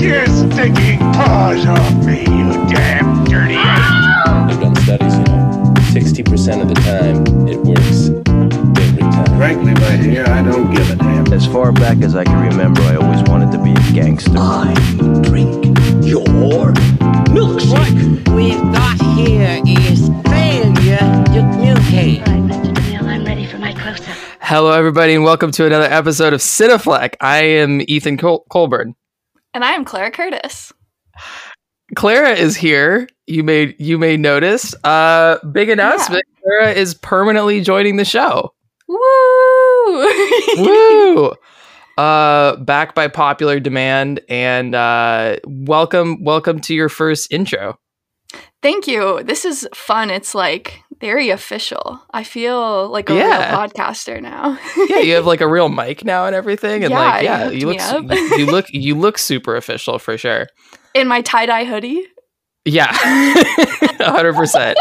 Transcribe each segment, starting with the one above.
your stinking paws off me, you damn dirty ape! They've done studies, you know. 60% of the time, it works every time. Frankly, my dear, I don't give a damn. As far back as I can remember, I always wanted to be a gangster. I drink your milkshake. What we've got here is failure to communicate. All right, Mr. DeMille, I'm ready for my close-up. Hello, everybody, and welcome to another episode of Cinefleck. I am Ethan Col- Colburn. And I am Clara Curtis. Clara is here. You may you may notice. Uh, big announcement: Clara is permanently joining the show. Woo! Woo! Uh, back by popular demand, and uh, welcome welcome to your first intro. Thank you. This is fun. It's like very official. I feel like a Yeah. real podcaster now. Yeah, you have like a real mic now and everything, and Yeah, like yeah, you look su- you look you look super official for sure. In my tie dye hoodie. Yeah, hundred percent.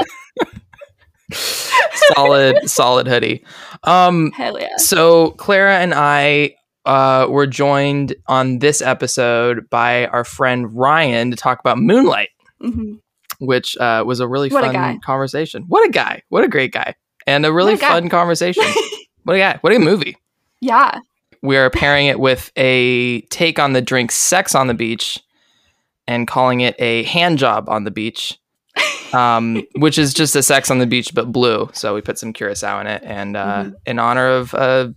Solid, solid hoodie. Um, Hell yeah. so Clara and I uh, were joined on this episode by our friend Ryan to talk about Moonlight, hmm which uh, was a really What fun guy. conversation. What a guy! What a great guy, and a really a fun conversation. what a guy! What a movie! Yeah. We are pairing it with a take on the drink "Sex on the Beach" and calling it a hand job on the beach. um, which is just a sex on the beach but blue. So we put some curacao in it, and uh, Mhm. in honor of a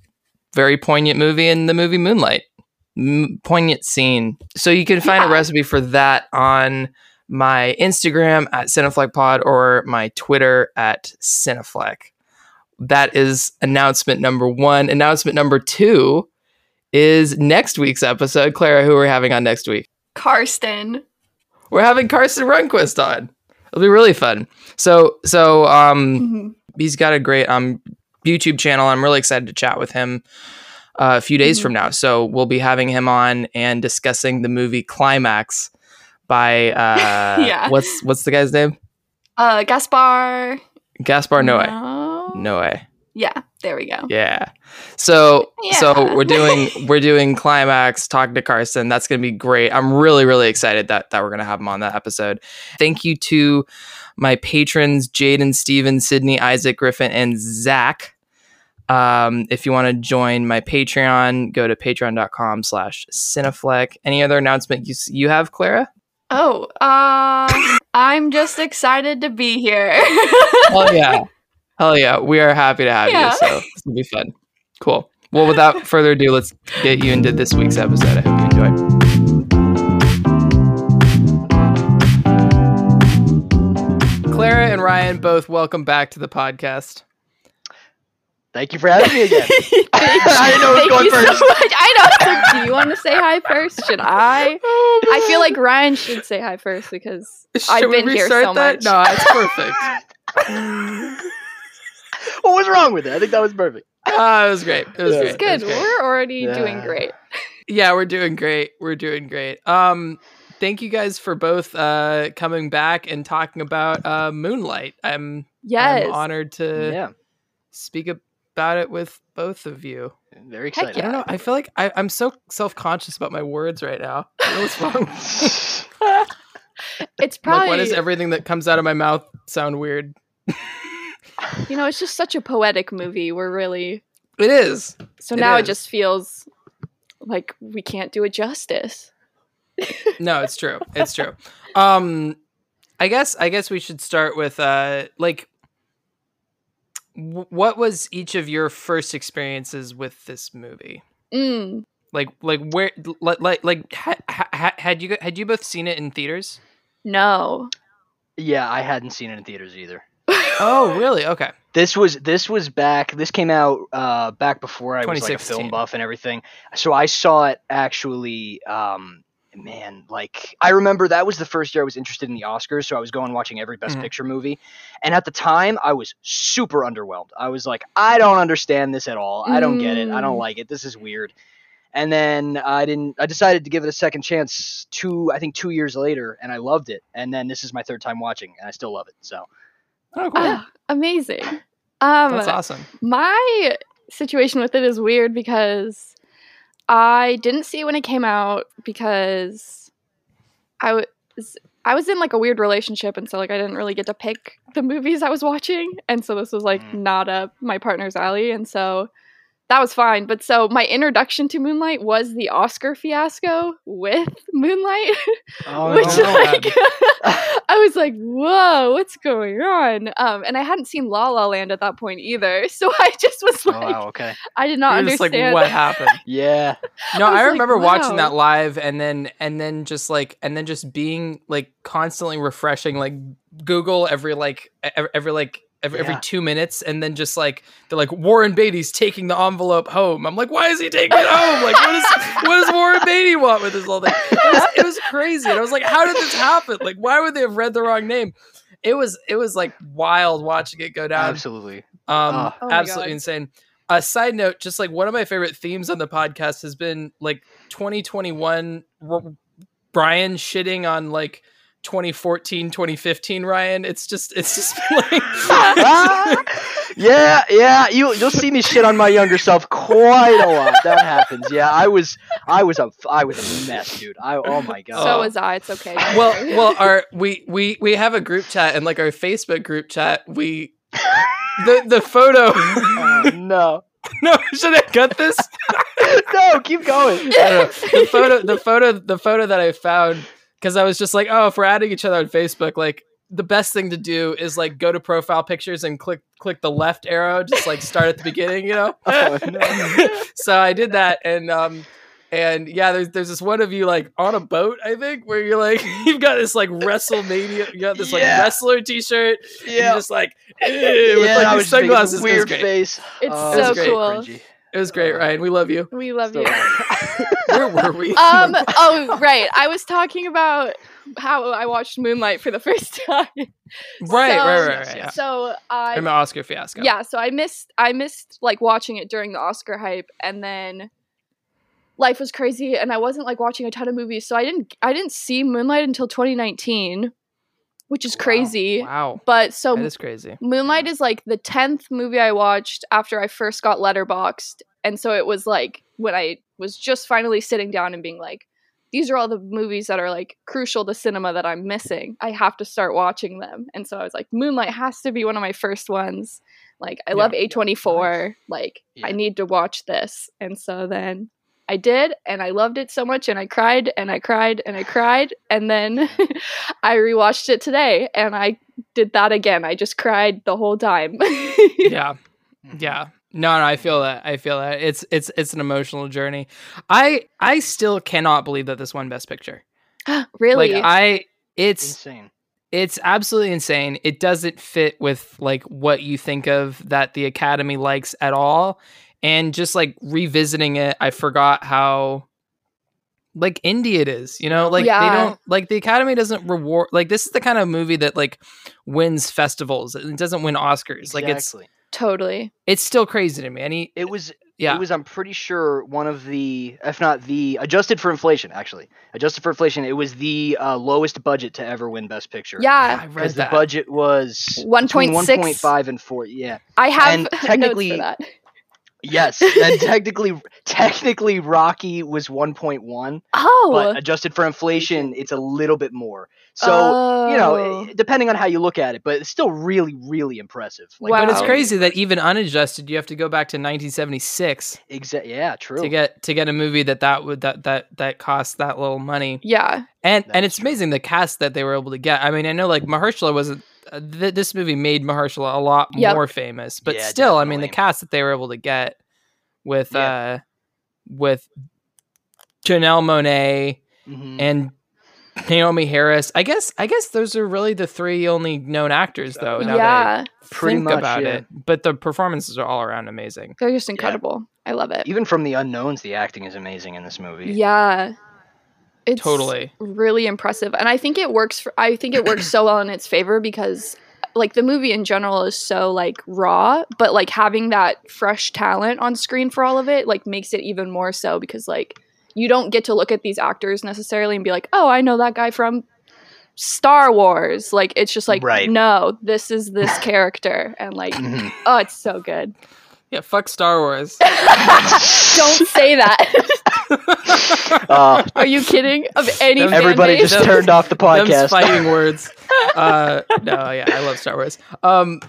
very poignant movie in the movie Moonlight, M- poignant scene. So you can find a recipe for that on my Instagram at CinefleckPod or my Twitter at Cinefleck. That is announcement number one. Announcement number two is next week's episode. Clara, who we're having on next week? Karsten. We're having Karsten Runquist on. It'll be really fun. So so um hmm he's got a great um YouTube channel. I'm really excited to chat with him uh, a few days Mhm. from now. So we'll be having him on and discussing the movie Climax by uh Yeah. what's what's the guy's name? Uh, Gaspar. Gaspar Noé. No. Noé. Yeah. There we go. Yeah. So so we're doing we're doing climax talking to Karsten. That's gonna be great. I'm really really excited that that we're gonna have him on that episode. Thank you to my patrons Jaden, Steven, Sydney, Isaac, Griffin, and Zach. Um, if you want to join my Patreon, go to patreon.com slash Cinefleck. Any other announcement you, you have, Clara? Oh, uh, I'm just excited to be here. Hell yeah. Hell yeah. We are happy to have Yeah. you. So this will be fun. Cool. Well, without further ado, let's get you into this week's episode. I hope you enjoy. Clara and Ryan, both welcome back to the podcast. Thank you for having me again. I didn't know it was thank going you first. so much. I know. It's like, do you want to say hi first? Should I? I feel like Ryan should say hi first because I've Should we been here so that? much. No, it's perfect. what was wrong with it? I think that was perfect. Ah, it was great. It was Yeah. great. it's good. It was great. We're already doing great. Yeah, we're doing great. We're doing great. Um, thank you guys for both uh coming back and talking about uh Moonlight. I'm Yes. I'm honored to yeah, speak about it with both of you. very Heck excited. I don't know. I feel like I, I'm so self conscious about my words right now. I don't know what's wrong. It's probably like, why does everything that comes out of my mouth sound weird? you know it's just such a poetic movie. We're really It is. so It now is. it just feels like we can't do it justice. No, it's true. It's true. Um, I guess I guess we should start with uh, like, w- what was each of your first experiences with this movie? Mm. Like, like where, like, like, like ha, ha, ha- had you had you both seen it in theaters? No. Yeah, I hadn't seen it in theaters either. Oh, really? Okay. This was this was back. This came out uh, back before I was like a film buff and everything. So I saw it actually. Um, man, like I remember that was the first year I was interested in the Oscars. So I was going watching every Best Mhm. Picture movie, and at the time I was super underwhelmed. I was like, I don't understand this at all. I don't get it. I don't Mm. like it. This is weird. And then I didn't. I decided to give it a second chance. Two, I think, two years later, and I loved it. And then this is my third time watching, and I still love it. So Oh, cool. Ah, amazing. Um That's awesome. my situation with it is weird because I didn't see it when it came out because I was I was in like a weird relationship, and so like I didn't really get to pick the movies I was watching, and so this was like Mm. not up my partner's alley, and so that was fine. But so my introduction to Moonlight was the Oscar fiasco with Moonlight, Oh, which no. like I was like, whoa, what's going on? Um, and I hadn't seen La La Land at that point either, so I just was Oh, like, wow, okay. I did not You're just like, understand what happened? Yeah. No, I was I, like, remember watching that live and then and then just like and then just being like constantly refreshing like Google every like every, every like every, every two minutes and then just like they're like Warren Beatty's taking the envelope home. I'm like, why is he taking it home? Like, what is what does Warren Beatty want with this whole thing? It was, it was crazy, and I was like, how did this happen? Like, why would they have read the wrong name? It was it was like wild watching it go down. Absolutely. Um, Oh. Absolutely God. insane. A side note, just like one of my favorite themes on the podcast has been like 2021 R- Ryan shitting on like 2014, 2015 Ryan. It's just, it's just like, yeah, yeah. You you'll see me shit on my younger self quite a lot. That happens. Yeah, I was I was a I was a mess, dude. I oh my god. so was I. It's okay. well, well, our we we we have a group chat and like our Facebook group chat. We the the photo. Oh, no. no, should I cut this? no, keep going. I don't know. The photo, the photo, the photo that I found because I was just like, oh, if we're adding each other on Facebook, like the best thing to do is like go to profile pictures and click click the left arrow, just like start at the beginning, you know. Oh, no. so I did that, and um, and yeah, there's there's this one of you like on a boat, I think, where you're like you've got this like WrestleMania, you got this like Yeah. wrestler T-shirt, and Yeah. just like eh, with like I was sunglasses. this It weird face. It's Oh, so it cool. cringy. It was great, Ryan. We love you. we love Still you. Where were we? um. Oh, right. I was talking about how I watched Moonlight for the first time. right, so- right, right, Yes, right. yes. Yeah. So I I'm an Oscar fiasco. yeah so i missed i missed like watching it during the oscar hype and then life was crazy and i wasn't like watching a ton of movies so i didn't i didn't see moonlight until 2019 which is Wow. crazy Wow. but so that is crazy. moonlight is like the 10th movie i watched after i first got letterboxd and so it was like when i was just finally sitting down and being like these are all the movies that are like crucial to cinema that i'm missing i have to start watching them and so i was like moonlight has to be one of my first ones like i Yeah. love a24 like i need to watch this and so then I did, and I loved it so much, and I cried, and I cried, and I cried, and then I rewatched it today, and I did that again. I just cried the whole time. yeah yeah no no i feel that i feel that it's it's it's an emotional journey i i still cannot believe that this won best picture really? like i it's Insane. it's absolutely insane it doesn't fit with like what you think of that the academy likes at all and just like revisiting it i forgot how like indie it is you know like they don't like the academy doesn't reward like this is the kind of movie that like wins festivals it doesn't win oscars like it's totally. it's still crazy to me and he It was yeah It was, I'm pretty sure, one of the, if not the, adjusted for inflation, actually. Adjusted for inflation, it was the uh, lowest budget to ever win Best Picture. I Yeah, read Because the budget was 1.6. 1.5 and 4. Yeah. I have And notes technically- for that. Yes. and technically, technically, Rocky was 1.1, Oh, but adjusted for inflation, it's a little bit more. So, you know, Oh. eh, depending on how you look at it, but it's still really, really impressive. Wow. but it's crazy that even unadjusted you have to go back to 1976 Exa- yeah, true. to get to get a movie that that would that that that costs that little money yeah, and That and it's true. amazing the cast that they were able to get i mean i know like mahershala wasn't uh, th- this movie made mahershala a lot Yep. more famous but Yeah, still i mean the cast that they were able to get with Yeah. uh with janelle monáe Mhm. and naomie harris i guess i guess those are really the three only known actors though now that I yeah. Pretty think much, about yeah. it but the performances are all around amazing They're just incredible. I love it. Even from the unknowns, the acting is amazing in this movie. Yeah. It's Totally. really impressive. And I think it works for I think it works so well in its favor because like the movie in general is so like raw, but like having that fresh talent on screen for all of it like makes it even more so because like you don't get to look at these actors necessarily and be like, "Oh, I know that guy from Star Wars." Like it's just like, Right. "No, this is this character." And like, Mhm. oh, it's so good. yeah fuck star wars Don't say that. Uh, Are you kidding? Of any Them- fan everybody base? just turned off the podcast. fighting words. Uh, no, yeah, I love Star Wars. Um,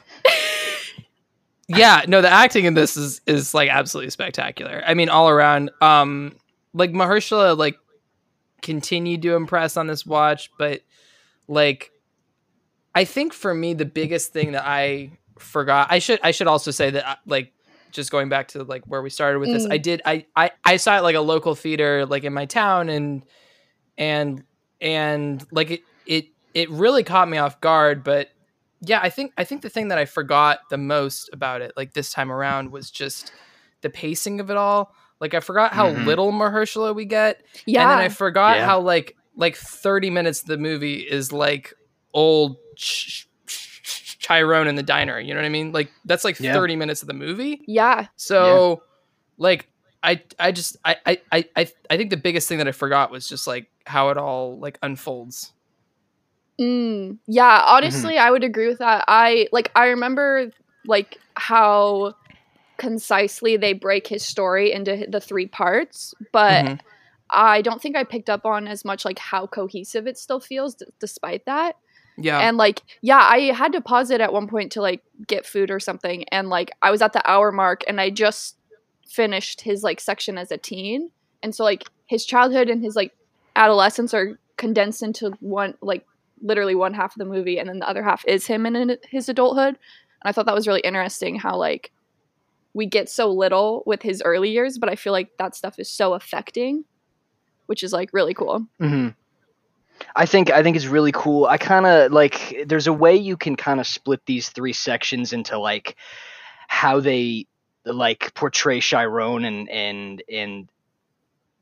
yeah, no, the acting in this is is like absolutely spectacular. I mean, all around. Um, like Mahershala, like continued to impress on this watch, but like, I think for me the biggest thing that I forgot. I should I should also say that like just going back to like where we started with this. Mm. I did I I I saw it like a local theater like in my town and and and like it it it really caught me off guard but yeah i think i think the thing that i forgot the most about it like this time around was just the pacing of it all like i forgot how Mhm. little mahershala we get yeah. and then i forgot Yeah. how like like 30 minutes of the movie is like old Ch- Ch- Chiron in the diner you know what i mean like that's like Yeah. 30 minutes of the movie yeah. so, like, I I just I I I I I think the biggest thing that I forgot was just like how it all like unfolds. Mm, yeah, honestly, I would agree with that. I like I remember like how concisely they break his story into the three parts, but Mhm. I don't think I picked up on as much like how cohesive it still feels d- despite that. Yeah. And like, yeah, I had to pause it at one point to like get food or something. And like, I was at the hour mark and I just finished his like section as a teen. And so, like, his childhood and his like adolescence are condensed into one, like, literally one half of the movie. And then the other half is him in his adulthood. And I thought that was really interesting how, like, we get so little with his early years, but I feel like that stuff is so affecting, which is like really cool. hmm I think I think it's really cool. I kind of like there's a way you can kind of split these three sections into like how they like portray Chiron and and and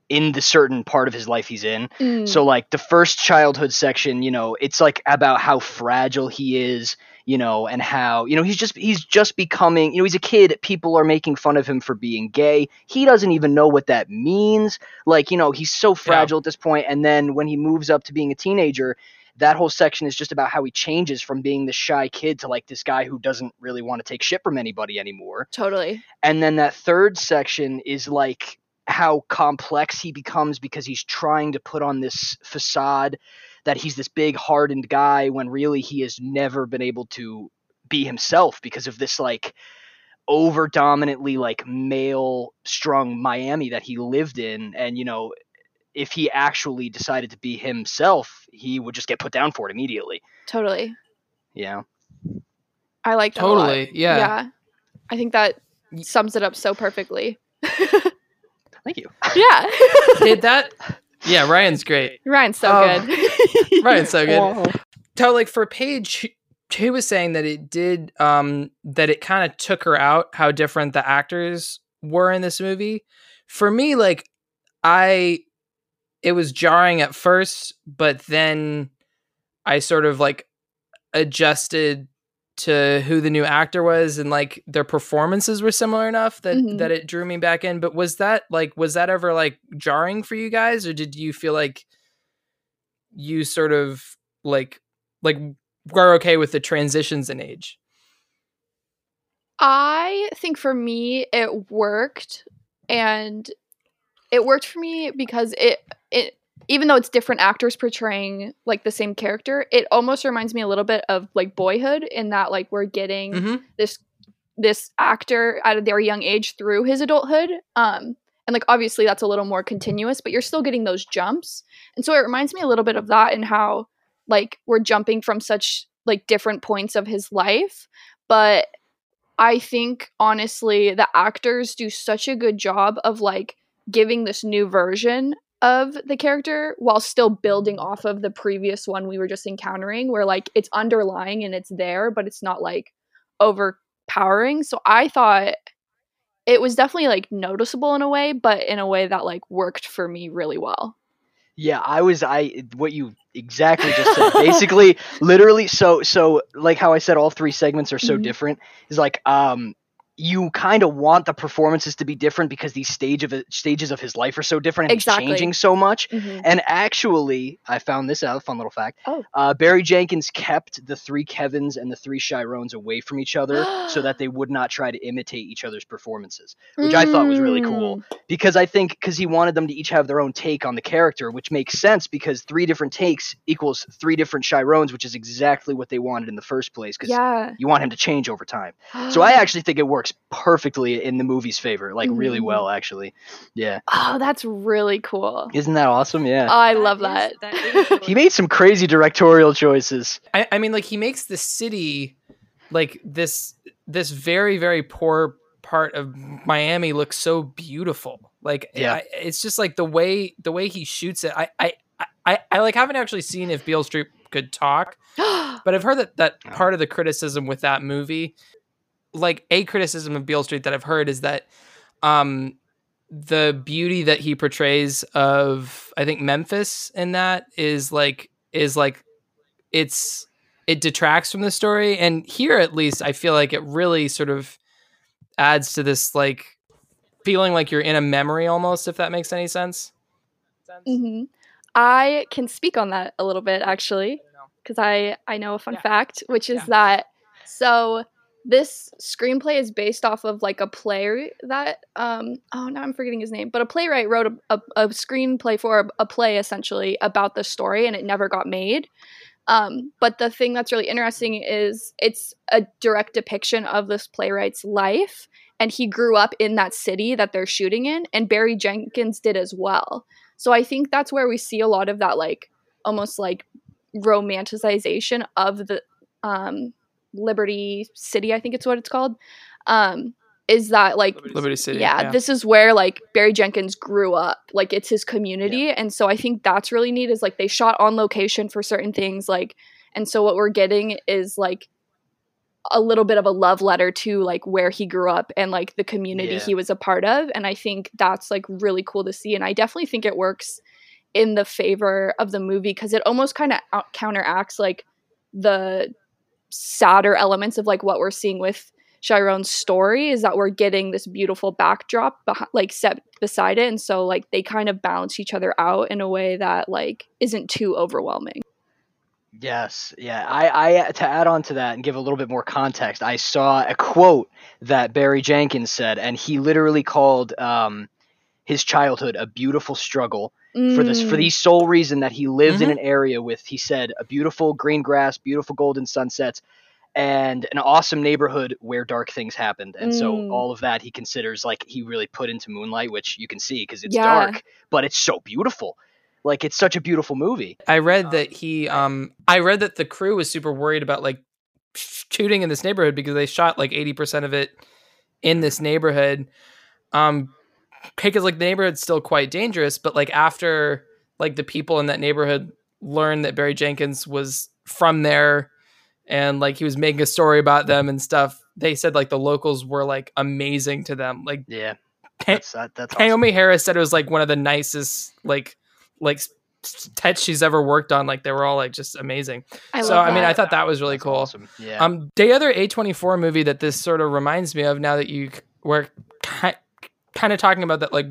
in the certain part of his life he's in. Mm. So like the first childhood section, you know, it's like about how fragile he is, you know, and how, you know, he's just he's just becoming, you know, he's a kid, people are making fun of him for being gay. He doesn't even know what that means. Like, you know, he's so fragile at this point and then when he moves up to being a teenager, that whole section is just about how he changes from being the shy kid to like this guy who doesn't really want to take shit from anybody anymore. totally. And then that third section is like how complex he becomes because he's trying to put on this facade that he's this big hardened guy when really he has never been able to be himself because of this like over dominantly like male strung Miami that he lived in and you know if he actually decided to be himself he would just get put down for it immediately Totally. yeah I like that. a lot. Totally. Yeah. Yeah. I think that sums it up so perfectly. thank you Yeah. Did that? Yeah, Ryan's great. Ryan's so Um, good. Ryan's so good. So like for Paige, she was saying that it did um that it kind of took her out how different the actors were in this movie. For me, like I it was jarring at first, but then I sort of like adjusted to who the new actor was and like their performances were similar enough that Mhm. that it drew me back in. But was that like was that ever like jarring for you guys or did you feel like you sort of like like were okay with the transitions in age? I think for me it worked and it worked for me because it it even though it's different actors portraying like the same character, it almost reminds me a little bit of like boyhood in that like we're getting Mm-hmm. this this actor at a very young age through his adulthood um and like obviously that's a little more continuous but you're still getting those jumps and so it reminds me a little bit of that and how like we're jumping from such like different points of his life but i think honestly the actors do such a good job of like giving this new version of the character while still building off of the previous one we were just encountering where like it's underlying and it's there but it's not like overpowering so i thought it was definitely like noticeable in a way but in a way that like worked for me really well Yeah, I was I what you exactly just said. Basically, literally so so like how I said all three segments are so Mhm. different is like um you kind of want the performances to be different because these stage of stages of his life are so different and Exactly. he's changing so much. Mhm. And actually, I found this out, a fun little fact. Oh. Uh, Barry Jenkins kept the three Kevins and the three Chirons away from each other so that they would not try to imitate each other's performances, which I thought was really cool. Mm. Because I think, because he wanted them to each have their own take on the character, which makes sense because three different takes equals three different Chirons, which is exactly what they wanted in the first place. Because Yeah. you want him to change over time. So I actually think it works perfectly in the movie's favor, like really Mhm. well, actually. Yeah. Oh, that's really cool. Isn't that awesome? Yeah. I love that. he made some crazy directorial choices. I, I mean, like he makes the city like this this very very poor part of Miami look so beautiful. Like Yeah. I, it's just like the way the way he shoots it. I I, I I like haven't actually seen if Beale Street could talk, but I've heard that that Oh. part of the criticism with that movie, like a criticism of Beale Street that I've heard is that um the beauty that he portrays of I think Memphis in that is like is like it's it detracts from the story and here at least I feel like it really sort of adds to this like feeling like you're in a memory almost if that makes any sense. hmm I can speak on that a little bit actually, because I I know a fun Yeah. fact, which is Yeah. that so this screenplay is based off of like a play that um oh now I'm forgetting his name, but a playwright wrote a, a, a screenplay for a, a play essentially about the story, and it never got made. Um, but the thing that's really interesting is it's a direct depiction of this playwright's life, and he grew up in that city that they're shooting in, and Barry Jenkins did as well. So I think that's where we see a lot of that like almost like romanticization of the um Liberty City, I think it's what it's called. Um is that like Liberty City. yeah, this is where like Barry Jenkins grew up. Like it's his community. And so I think that's really neat is like they shot on location for certain things like and so what we're getting is like a little bit of a love letter to like where he grew up and like the community Yeah. he was a part of and I think that's like really cool to see and I definitely think it works in the favor of the movie cuz it almost kind of out- counteracts like the sadder elements of like what we're seeing with Chiron's story is that we're getting this beautiful backdrop beh- like set beside it and so like they kind of balance each other out in a way that like isn't too overwhelming. Yes, yeah. I, I to add on to that and give a little bit more context. I saw a quote that Barry Jenkins said, and he literally called um, his childhood a beautiful struggle for this for Mm. the sole reason that he lived in Mhm. an area with he said a beautiful green grass, beautiful golden sunsets, and an awesome neighborhood where dark things happened. And so Mm. all of that he considers like he really put into Moonlight, which you can see because it's Yeah. dark, but it's so beautiful. Like it's such a beautiful movie. I read that he um I read that the crew was super worried about like shooting in this neighborhood because they shot like 80% of it in this neighborhood. Um because like the neighborhood's still quite dangerous, but like after like the people in that neighborhood learned that Barry Jenkins was from there and like he was making a story about them and stuff, they said like the locals were like amazing to them. Like Yeah. Hey- That's that, that's awesome. Naomie Harris said it was like one of the nicest like like s- sets she's ever worked on. Like they were all like just amazing. I so love I mean, I thought that was really That's cool. awesome. Yeah. Um, the other A24 movie that this sort of reminds me of now that you were ki- kind of talking about that like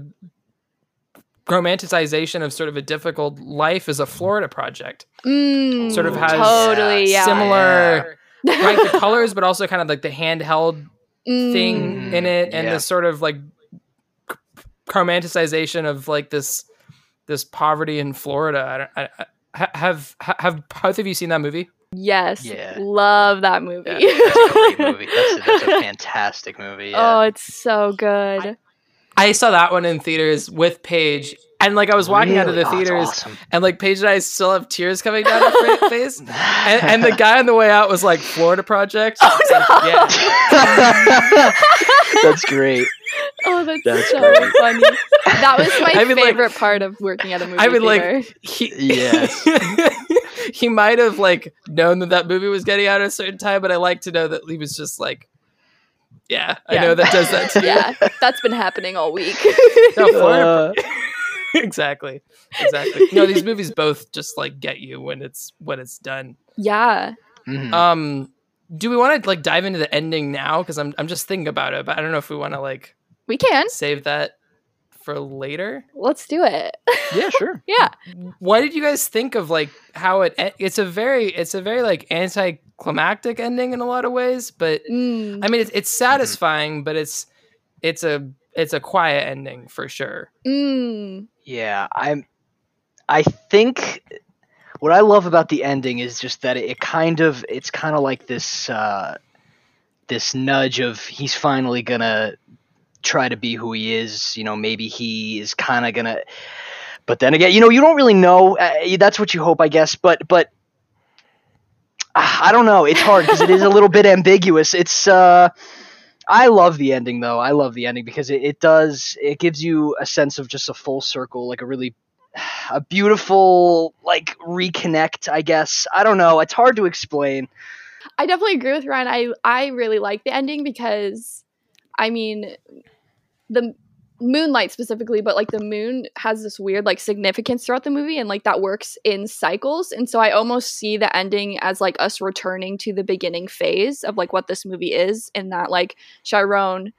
romanticization of sort of a difficult life is a Florida project. Mm, sort of has totally yeah. Similar, right? The colors, but also kind of like the handheld Mm. thing in it and Yeah. the sort of like romanticization of like this this poverty in Florida. I don't, I, I, have have both of you seen that movie? Yes. Yeah. Love that movie. Yeah, that's a great movie. That's a, that's a fantastic movie. Yeah. Oh, it's so good. I saw that one in theaters with Paige, and like I was walking out of the Oh, theaters, awesome. and like Paige and I still have tears coming down her face, and, and the guy on the way out was like Florida Project. Oh, It's like, yeah. That's great. Oh, that's, That's so great. funny. That was my I mean, like- favorite part of working at a movie I mean, theater. like he, Yes. he might have like known that that movie was getting out at a certain time, but I like to know that he was just like, yeah, I know that does that too. yeah, that's been happening all week. No, Florida Uh, exactly, exactly. No, these movies both just like get you when it's when it's done. yeah. mhm. Um, do we want to like dive into the ending now? Because I'm I'm just thinking about it, but I don't know if we want to like We can. save that for later. Let's do it. Yeah, sure. yeah. What did you guys think of like how it? e- It's a very it's a very like anticlimactic ending in a lot of ways, but Mm, I mean it's it's satisfying, but it's it's a it's a quiet ending for sure. mm, Yeah, I'm. I think what I love about the ending is just that it, kind of it's kind of like this uh, this nudge of he's finally gonna try to be who he is. You know, maybe he is kind of gonna. But then again, you know, you don't really know. Uh, that's what you hope, I guess. But but ah, I don't know. It's hard because it is a little bit ambiguous. It's. uh I love the ending though. I love the ending because it, it does it gives you a sense of just a full circle, like a really a beautiful like reconnect, I guess. I don't know. It's hard to explain. I definitely agree with Ryan. I I really like the ending because I mean the moonlight specifically, but like the moon has this weird like significance throughout the movie and like that works in cycles. And so I almost see the ending as like us returning to the beginning phase of like what this movie is and that like Chiron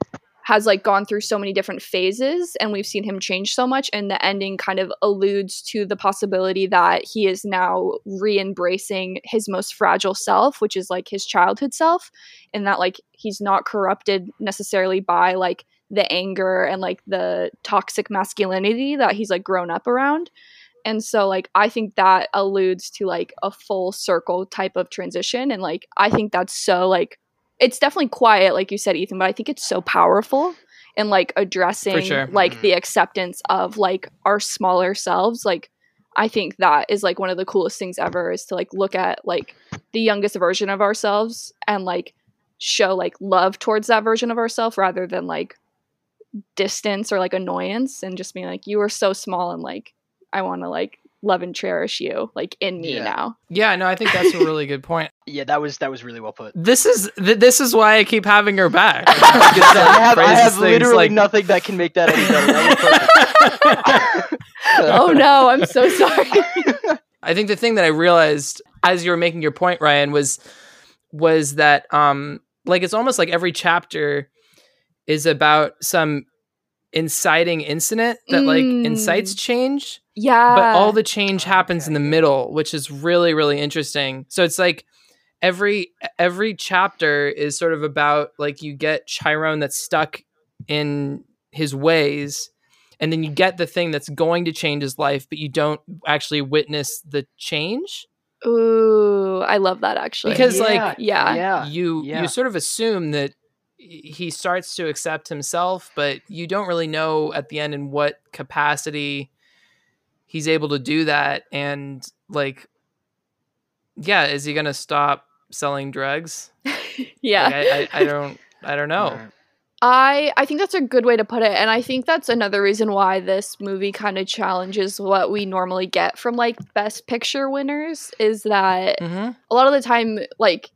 has like gone through so many different phases and we've seen him change so much and the ending kind of alludes to the possibility that he is now re-embracing his most fragile self which is like his childhood self and that like he's not corrupted necessarily by like the anger and like the toxic masculinity that he's like grown up around. And so like i think that alludes to like a full circle type of transition. And like i think that's so like it's definitely quiet like you said ethan but i think it's so powerful and like addressing sure. like mm-hmm. the acceptance of like our smaller selves. Like i think that is like one of the coolest things ever is to like look at like the youngest version of ourselves and like show like love towards that version of ourselves rather than like distance or like annoyance and just being like you are so small and like i want to like love and cherish you like in me Yeah. now Yeah, no, I think that's a really good point. Yeah, that was that was really well put. This is th- this is why I keep having her back. I have, I have literally like- nothing that can make that any better. That oh no i'm so sorry I think the thing that I realized as you were making your point, Ryan, was was that um like it's almost like every chapter is about some inciting incident that like Mm. incites change, yeah but all the change happens in the middle, which is really really interesting. So it's like every every chapter is sort of about like you get Chiron that's stuck in his ways and then you get the thing that's going to change his life but you don't actually witness the change. Ooh i love that actually. Because Yeah, like yeah. Yeah, you yeah. you sort of assume that he starts to accept himself but you don't really know at the end in what capacity he's able to do that. And like yeah is he gonna stop selling drugs? Yeah. Like, I, I, I don't i don't know. Right. I I think that's a good way to put it, and I think that's another reason why this movie kind of challenges what we normally get from like Best Picture winners is that hmm a lot of the time, like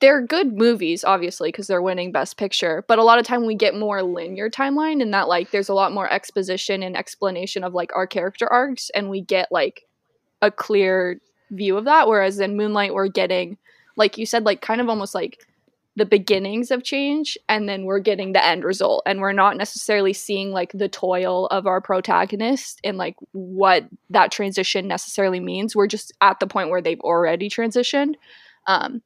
they're good movies, obviously, because they're winning Best Picture, but a lot of time we get more linear timeline, in that like there's a lot more exposition and explanation of like our character arcs, and we get like a clear view of that. Whereas in Moonlight, we're getting, like you said, like kind of almost like the beginnings of change and then we're getting the end result and we're not necessarily seeing like the toil of our protagonist and like what that transition necessarily means we're just at the point where they've already transitioned um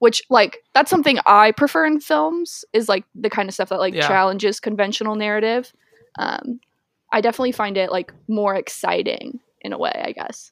which like that's something i prefer in films is like the kind of stuff that like Yeah. challenges conventional narrative um i definitely find it like more exciting in a way i guess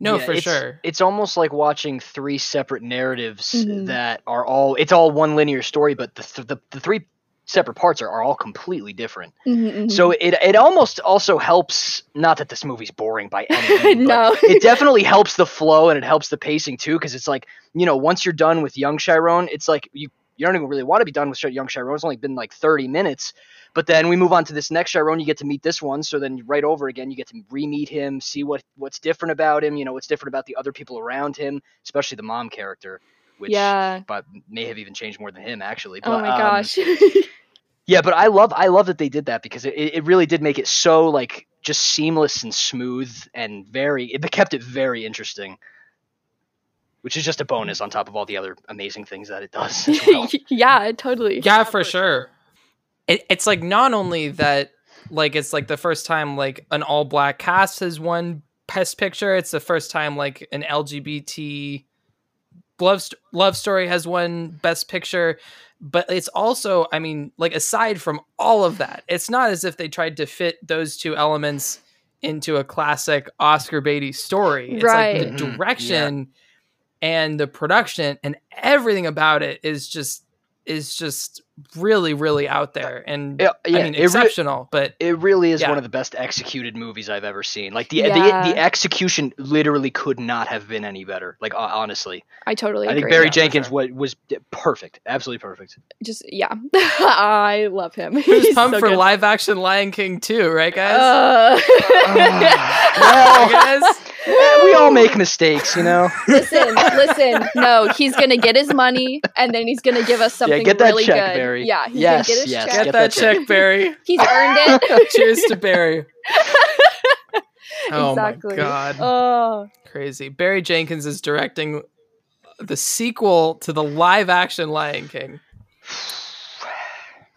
no Yeah, for it's- sure It's almost like watching three separate narratives Mhm. that are all it's all one linear story, but the th- the, the three separate parts are, are all completely different. Mm-hmm, So it it almost also helps not that this movie's boring by any means, No. it definitely helps the flow and it helps the pacing too because it's like, you know, once you're done with Young Chiron, it's like you you don't even really want to be done with Young Chiron. It's only been like 30 minutes. But then we move on to this next Chiron, you get to meet this one, so then right over again you get to re-meet him, see what what's different about him, you know, what's different about the other people around him, especially the mom character, which yeah but may have even changed more than him actually. oh But, my um, gosh yeah, but I love I love that they did that because it, it really did make it so like just seamless and smooth and very it kept it very interesting. which is just a bonus on top of all the other amazing things that it does. Well. yeah, totally. Yeah, for sure. It, it's like not only that, like it's like the first time like an all black cast has won Best Picture. It's the first time like an LGBT love st- love story has won Best Picture. But it's also, I mean, like aside from all of that, it's not as if they tried to fit those two elements into a classic Oscar baity story. It's Right. like the Mhm. direction and the production and everything about it is just is just really really out there and Yeah, yeah, I mean it re- exceptional. but It really is Yeah. one of the best executed movies I've ever seen. Like the Yeah. the, the execution literally could not have been any better. Like ho- honestly, I totally agree. I agree. think Barry yeah, Jenkins sure. was, was perfect, absolutely perfect. Just yeah, I love him. who's He's pumped so for good. live action Lion King too, right guys? Uh, Right, guys? Eh, we all make mistakes, you know. listen, listen. No, he's gonna get his money, and then he's gonna give us something get that really check, good. Barry. Yeah, he's Yes, gonna get his yes, check. Get Get that that check. check, Barry. He's earned it. Cheers to Barry. Oh exactly. my god. Oh, Crazy. Barry Jenkins is directing the sequel to the live action Lion King.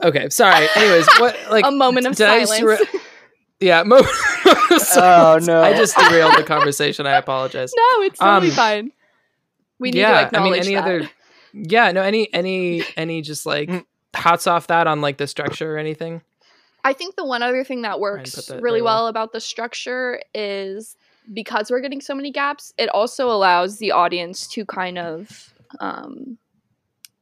Okay, sorry. Anyways, what like a moment of did I silence. just re- yeah, mo- Oh no! I just derailed the conversation. I apologize. no, it's totally Um, fine. We need yeah, to I mean any that. other Yeah, no any any any just like Mm. hats off that on like the structure or anything. I think the one other thing that works that really well. well about the structure is because we're getting so many gaps, it also allows the audience to kind of um,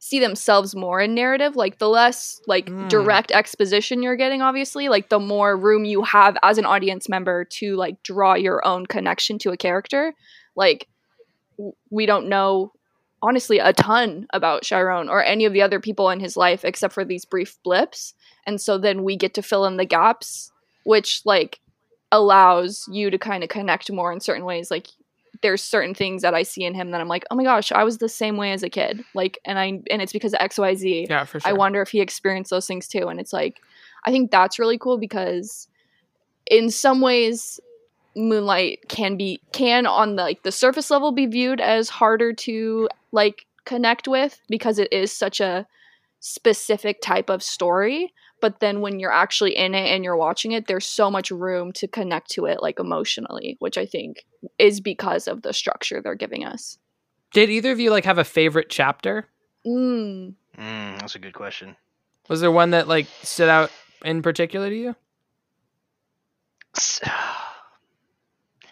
see themselves more in narrative. Like the less like Mm. direct exposition you're getting, obviously, like the more room you have as an audience member to like draw your own connection to a character. Like w- we don't know honestly a ton about Chiron or any of the other people in his life except for these brief blips and so then we get to fill in the gaps which like allows you to kind of connect more in certain ways like there's certain things that i see in him that i'm like oh my gosh i was the same way as a kid. Like and i and it's because of xyz Yeah, for sure. i wonder if he experienced those things too and it's like i think that's really cool because in some ways moonlight can be can on the like the surface level be viewed as harder to like connect with because it is such a specific type of story but then when you're actually in it and you're watching it there's so much room to connect to it like emotionally which i think is because of the structure they're giving us Did either of you like have a favorite chapter? mm. Mm, that's a good question. Was there one that like stood out in particular to you?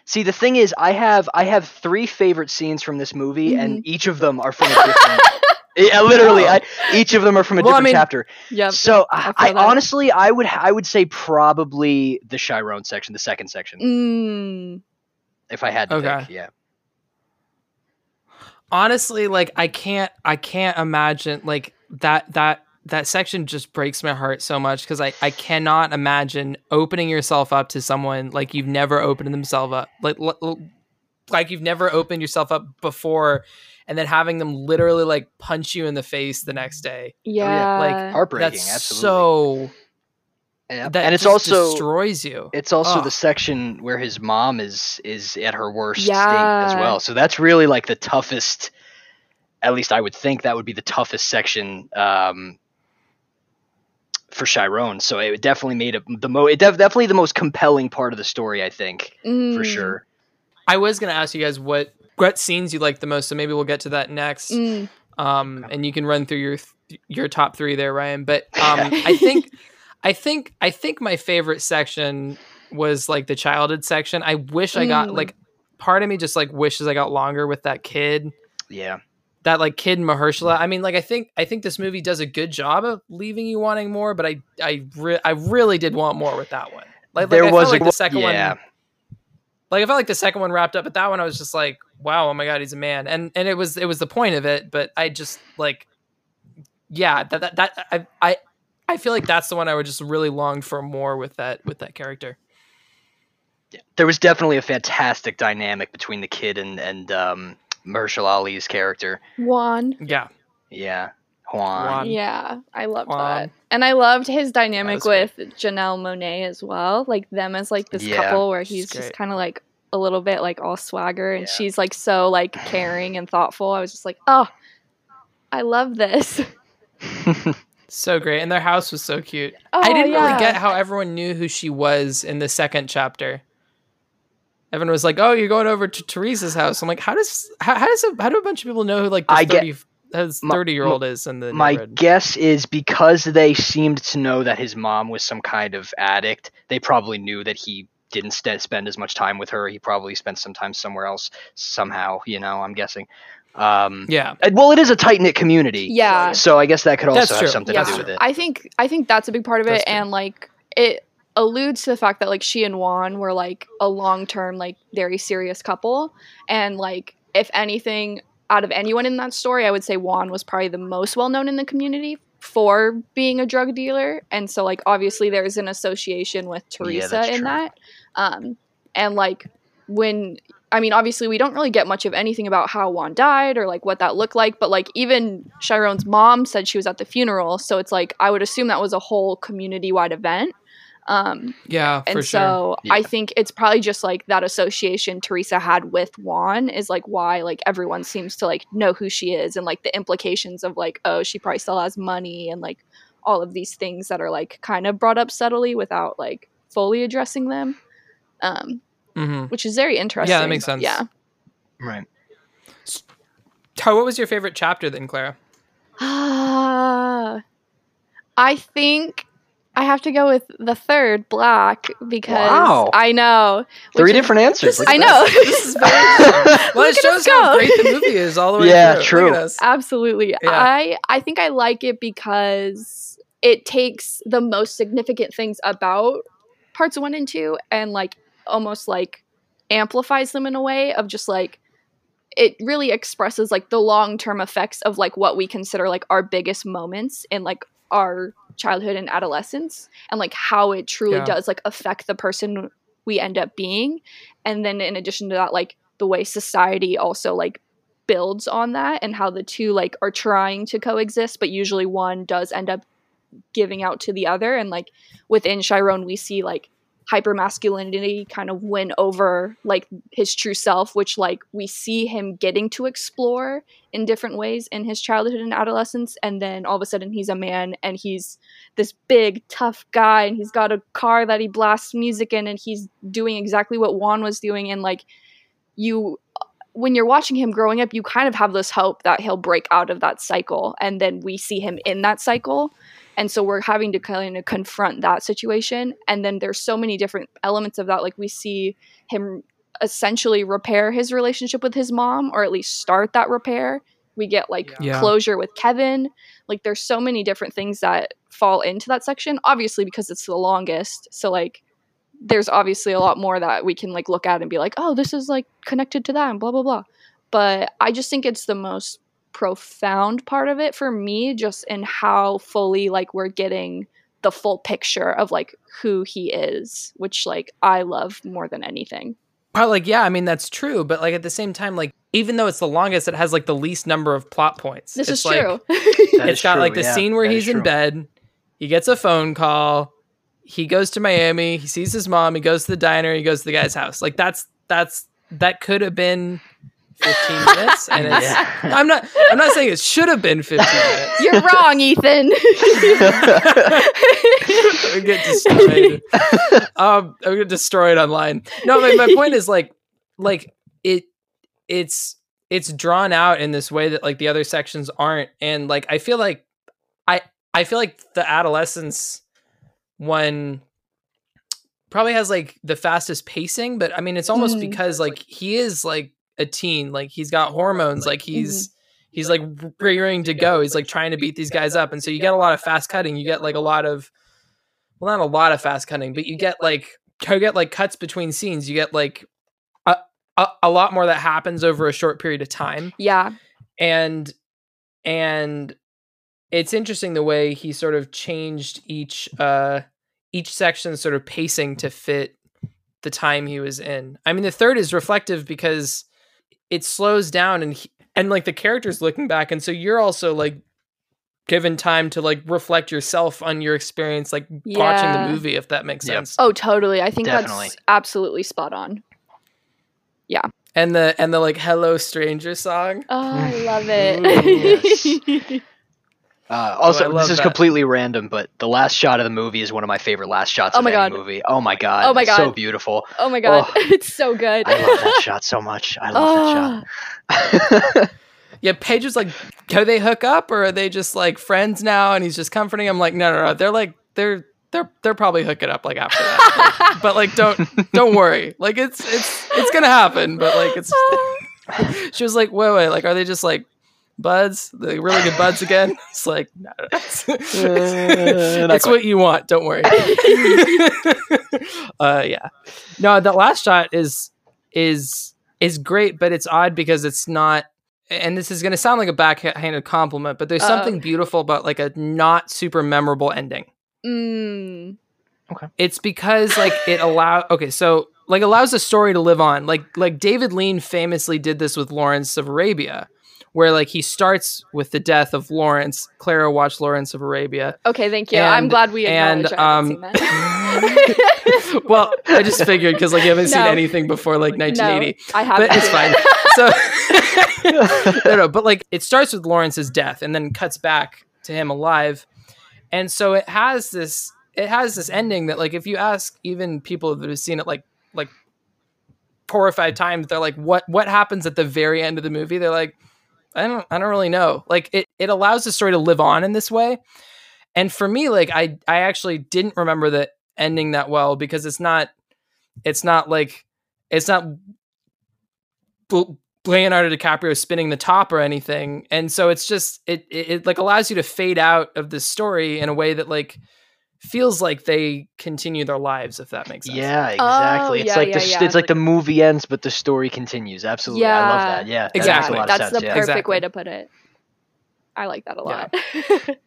See, the thing is, I have I have three favorite scenes from this movie, and each of them are from a different. yeah, literally, I, each of them are from a Well, I different mean- chapter. Yeah. So I I, I honestly, I would I would say probably the Chiron section, the second section, mm. if I had to Okay. pick. Yeah. honestly like i can't i can't imagine like that that that section just breaks my heart so much because I, I cannot imagine opening yourself up to someone like you've never opened themselves up like like you've never opened yourself up before and then having them literally like punch you in the face the next day yeah, like, Heartbreaking, that's absolutely. so Yeah. that and it's just also destroys you it's also Ugh. the section where his mom is is at her worst state as well. So that's really like the toughest. At least I would think that would be the toughest section um, for Chiron. So it definitely made it the mo. It def- definitely the most compelling part of the story. I think for Mm. sure. i was gonna ask you guys what what scenes you like the most so maybe we'll get to that next Mm. um, and you can run through your th- your top three there, Ryan. But um, I think, I think, I think my favorite section was like the childhood section. I wish I got Mm. like part of me just like wishes I got longer with that kid, Yeah. that like kid Mahershala. I mean, like I think I think this movie does a good job of leaving you wanting more, but I I re- I really did want more with that one. Like, There like I was felt like a- the second yeah. one. Like I felt like the second one wrapped up, but that one I was just like, wow, oh my god, he's a man, and and it was it was the point of it, but I just like, yeah, that that, that I I I feel like that's the one I would just really long for more with that with that character. There was definitely a fantastic dynamic between the kid and and um, Mahershala Ali's character. Juan. Yeah, Yeah. Juan. Juan. Yeah, I loved Juan. that. And I loved his dynamic was great. with Janelle Monáe as well. Like them as like this Yeah, couple where he's just kind of like a little bit like all swagger and Yeah. she's like so like caring and thoughtful. I was just like, oh, I love this. So great. And their house was so cute. Oh, I didn't yeah. really get how everyone knew who she was in the second chapter. Everyone was like, "Oh, you're going over to Teresa's house." I'm like, "How does how, how does a, how do a bunch of people know who like I this get- thirty this My- thirty year old is in the My guess is because they seemed to know that his mom was some kind of addict, they probably knew that he didn't st- spend as much time with her. He probably spent some time somewhere else somehow, you know, I'm guessing. Um, Yeah, uh, Well, it is a tight knit community. Yeah. So I guess that could also have something yeah, to do with it. I think I think that's a big part of it, and like it alludes to the fact that like she and Juan were like a long term, like very serious couple, and like if anything, out of anyone in that story, I would say Juan was probably the most well known in the community for being a drug dealer, and so like obviously there's an association with Teresa that's in true. that, um, and like when I mean, obviously, we don't really get much of anything about how Juan died or like what that looked like, but like even Chiron's mom said she was at the funeral, so it's like I would assume that was a whole community wide event. Um, yeah, and for sure. so Yeah. I think it's probably just like that association Teresa had with Juan is like why like everyone seems to like know who she is and like the implications of like oh she probably still has money and like all of these things that are like kind of brought up subtly without like fully addressing them. Um, hmm which is very interesting. Yeah, that makes sense. Yeah. right. Tara, what was your favorite chapter then, Clara? Ah, I think I have to go with the third, black, because Wow. I know Three which is- different answers. Look I know. that. this is very well, it shows how go. great the movie is all the way Yeah, through. true. Look at us. absolutely. Yeah. I I think I like it because it takes the most significant things about parts one and two and like almost like amplifies them in a way of just like it really expresses like the long-term effects of like what we consider like our biggest moments in like our childhood and adolescence and like how it truly Yeah. does like affect the person we end up being and then in addition to that like the way society also like builds on that and how the two like are trying to coexist but usually one does end up giving out to the other and like within Chiron we see like hypermasculinity kind of win over like his true self which like we see him getting to explore in different ways in his childhood and adolescence. And then all of a sudden he's a man and he's this big tough guy and he's got a car that he blasts music in and he's doing exactly what Juan was doing. And like you when you're watching him growing up you kind of have this hope that he'll break out of that cycle. And then we see him in that cycle and so we're having to kind of confront that situation. And then there's so many different elements of that like we see him essentially repair his relationship with his mom or at least start that repair. We get like Yeah. closure with kevin. Like there's so many different things that fall into that section obviously because it's the longest. So like there's obviously a lot more that we can like look at and be like oh this is like connected to that and blah blah blah. But i just think it's the most profound part of it for me just in how fully like we're getting the full picture of like who he is which like i love more than anything But like, yeah, I mean that's true. But like at the same time, like even though it's the longest, it has like the least number of plot points. this It's is like, true That it's is got true, like the yeah, scene where he's in bed. He gets a phone call. He goes to Miami. He sees his mom. He goes to the diner. He goes to the guy's house. Like that's that's that could have been 15 minutes. And it's Yeah. I'm not I'm not saying it should have been 15 minutes. you're wrong ethan I get destroyed. um, I'm gonna destroy it online. No, my, my point is like, like it, it's it's drawn out in this way that like the other sections aren't, and like I feel like I I feel like the adolescence one probably has like the fastest pacing, but I mean it's almost Mm. because like he is like a teen, like he's got hormones, like he's he's like rearing to go. He's like trying to beat these guys up, and so you get a lot of fast cutting. You get like a lot of, well, not a lot of fast cutting, but you get like you get like cuts between scenes. You get like a a, a lot more that happens over a short period of time, yeah and and it's interesting the way he sort of changed each uh each section sort of pacing to fit the time he was in. I mean, the third is reflective because it slows down and he, and like the characters looking back, and so you're also like given time to like reflect yourself on your experience, like watching the movie, if that makes Yep. sense. oh totally i think Definitely. that's absolutely spot on yeah and the and the like "Hello Stranger" song. Oh, I love it. Uh, also, Oh, this is that. completely random, but the last shot of the movie is one of my favorite last shots Oh of my any God. movie. Oh my god! Oh my god. it's so God. beautiful. oh my god, Oh. it's so good. I love that shot so much. I love that shot. Yeah, Paige was like, "Do they hook up or are they just like friends now?" And he's just comforting him, I'm like, "No, no, no. They're like they're they're they're probably hooking up like after that. Like, but like, don't don't worry. Like it's it's it's gonna happen. But like it's." she was like, "Wait, wait. Like, are they just like buds? the really good buds again?" It's like, no, no, it's, not it's what you want. Don't worry. uh, yeah. No, the last shot is is is great, but it's odd because it's not. And this is going to sound like a backhanded compliment, but there's Uh-oh. something beautiful about like a not super memorable ending. Mm. It's because like it allow okay, so like allows the story to live on. Like like David Lean famously did this with Lawrence of Arabia, where like he starts with the death of Lawrence. Clara watched Lawrence of Arabia. Okay, thank you. I'm glad we and, I um, seen that. well, I just figured because like you haven't seen anything before like 1980. No, I haven't. but it's seen fine. that. so no, no, but like it starts with Lawrence's death and then cuts back to him alive, and so it has this it has this ending that like if you ask even people that have seen it like like four or five times, they're like, what what happens at the very end of the movie? They're like, I don't I don't really know. Like it it allows the story to live on in this way, and for me, like I I actually didn't remember the ending that well because it's not it's not like it's not Leonardo DiCaprio spinning the top or anything, and so it's just it, it it like allows you to fade out of the story in a way that like feels like they continue their lives if that makes sense. Yeah, oh, exactly. it's Oh, yeah, like yeah, the yeah. it's like the movie ends, but the story continues. Absolutely, I love that. Yeah, that makes Exactly. a lot of That's sense, the yeah. perfect Exactly. way to put it. I like that a lot.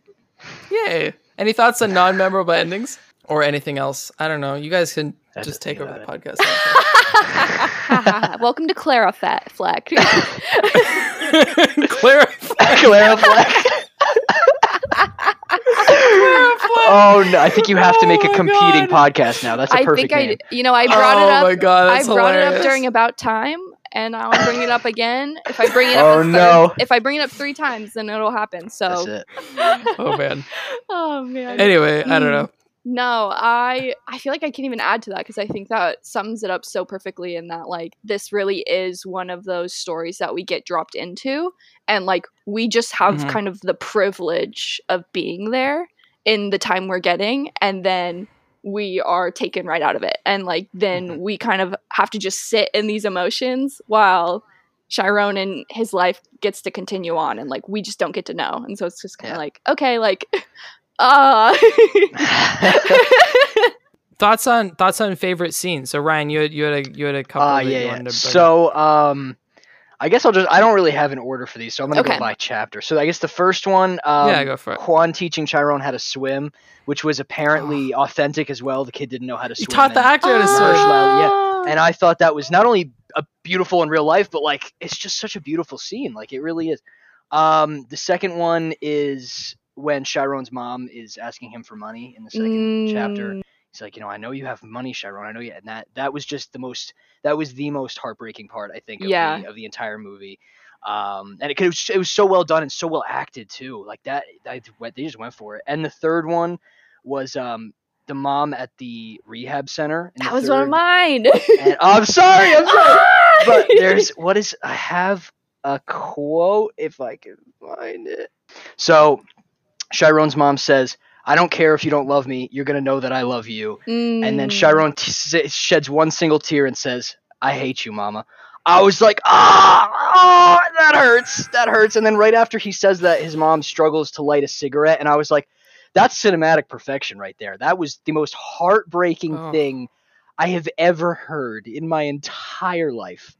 Yay. Any thoughts on non-memorable endings or anything else? I don't know. You guys can That's just take over the about podcast. Welcome to Clara Fat Fleck. Clarify. Clara Fleck. oh no! I think you have to make Oh a competing God. podcast now. That's a I perfect think I, name. d- you know, I brought oh it up. my god, I that's brought it up during about time, and I'll bring it up again. If I bring it up, Oh, a third, no. if I bring it up three times, then it'll happen. That's So, it. oh man. oh man. Anyway, I don't Mm. know. No, I I feel like I can't even add to that because I think that sums it up so perfectly in that like this really is one of those stories that we get dropped into and like we just have Mhm. kind of the privilege of being there in the time we're getting and then we are taken right out of it and like then Mhm. we kind of have to just sit in these emotions while Chiron and his life gets to continue on and like we just don't get to know and so it's just kind of Yeah. like okay like uh Thoughts on thoughts on favorite scenes. So Ryan, you had you had a you had a couple Ah, yeah, you yeah. to bring. So, um, I guess I'll just. I don't really have an order for these, so I'm gonna Okay. go by chapter. So I guess the first one, um, Yeah, go for it. Juan teaching Chiron how to swim, which was apparently authentic as well. The kid didn't know how to he swim. He taught the actor how to swim. Yeah. Ah. and I thought that was not only a beautiful in real life, but like it's just such a beautiful scene. Like it really is. Um, the second one is when Chiron's mom is asking him for money in the second chapter. He's like, you know, I know you have money, Chiron. I know you, and that that was just the most that was the most heartbreaking part I think of, Yeah. the, of the entire movie. Um, and it, it, was, it was so well done and so well acted too. Like that, I, they just went for it. And the third one was um the mom at the rehab center. That was one of mine. and, oh, I'm sorry, I'm sorry. but there's what is I have a quote if I can find it. So Chiron's mom says, "I don't care if you don't love me. You're gonna know that I love you." And then Mm. Chiron t- sheds one single tear and says, "I hate you, Mama." I was like, "Ah, ah, that hurts. That hurts." And then right after he says that, his mom struggles to light a cigarette, and I was like, "That's cinematic perfection right there. That was the most heartbreaking Oh. thing I have ever heard in my entire life."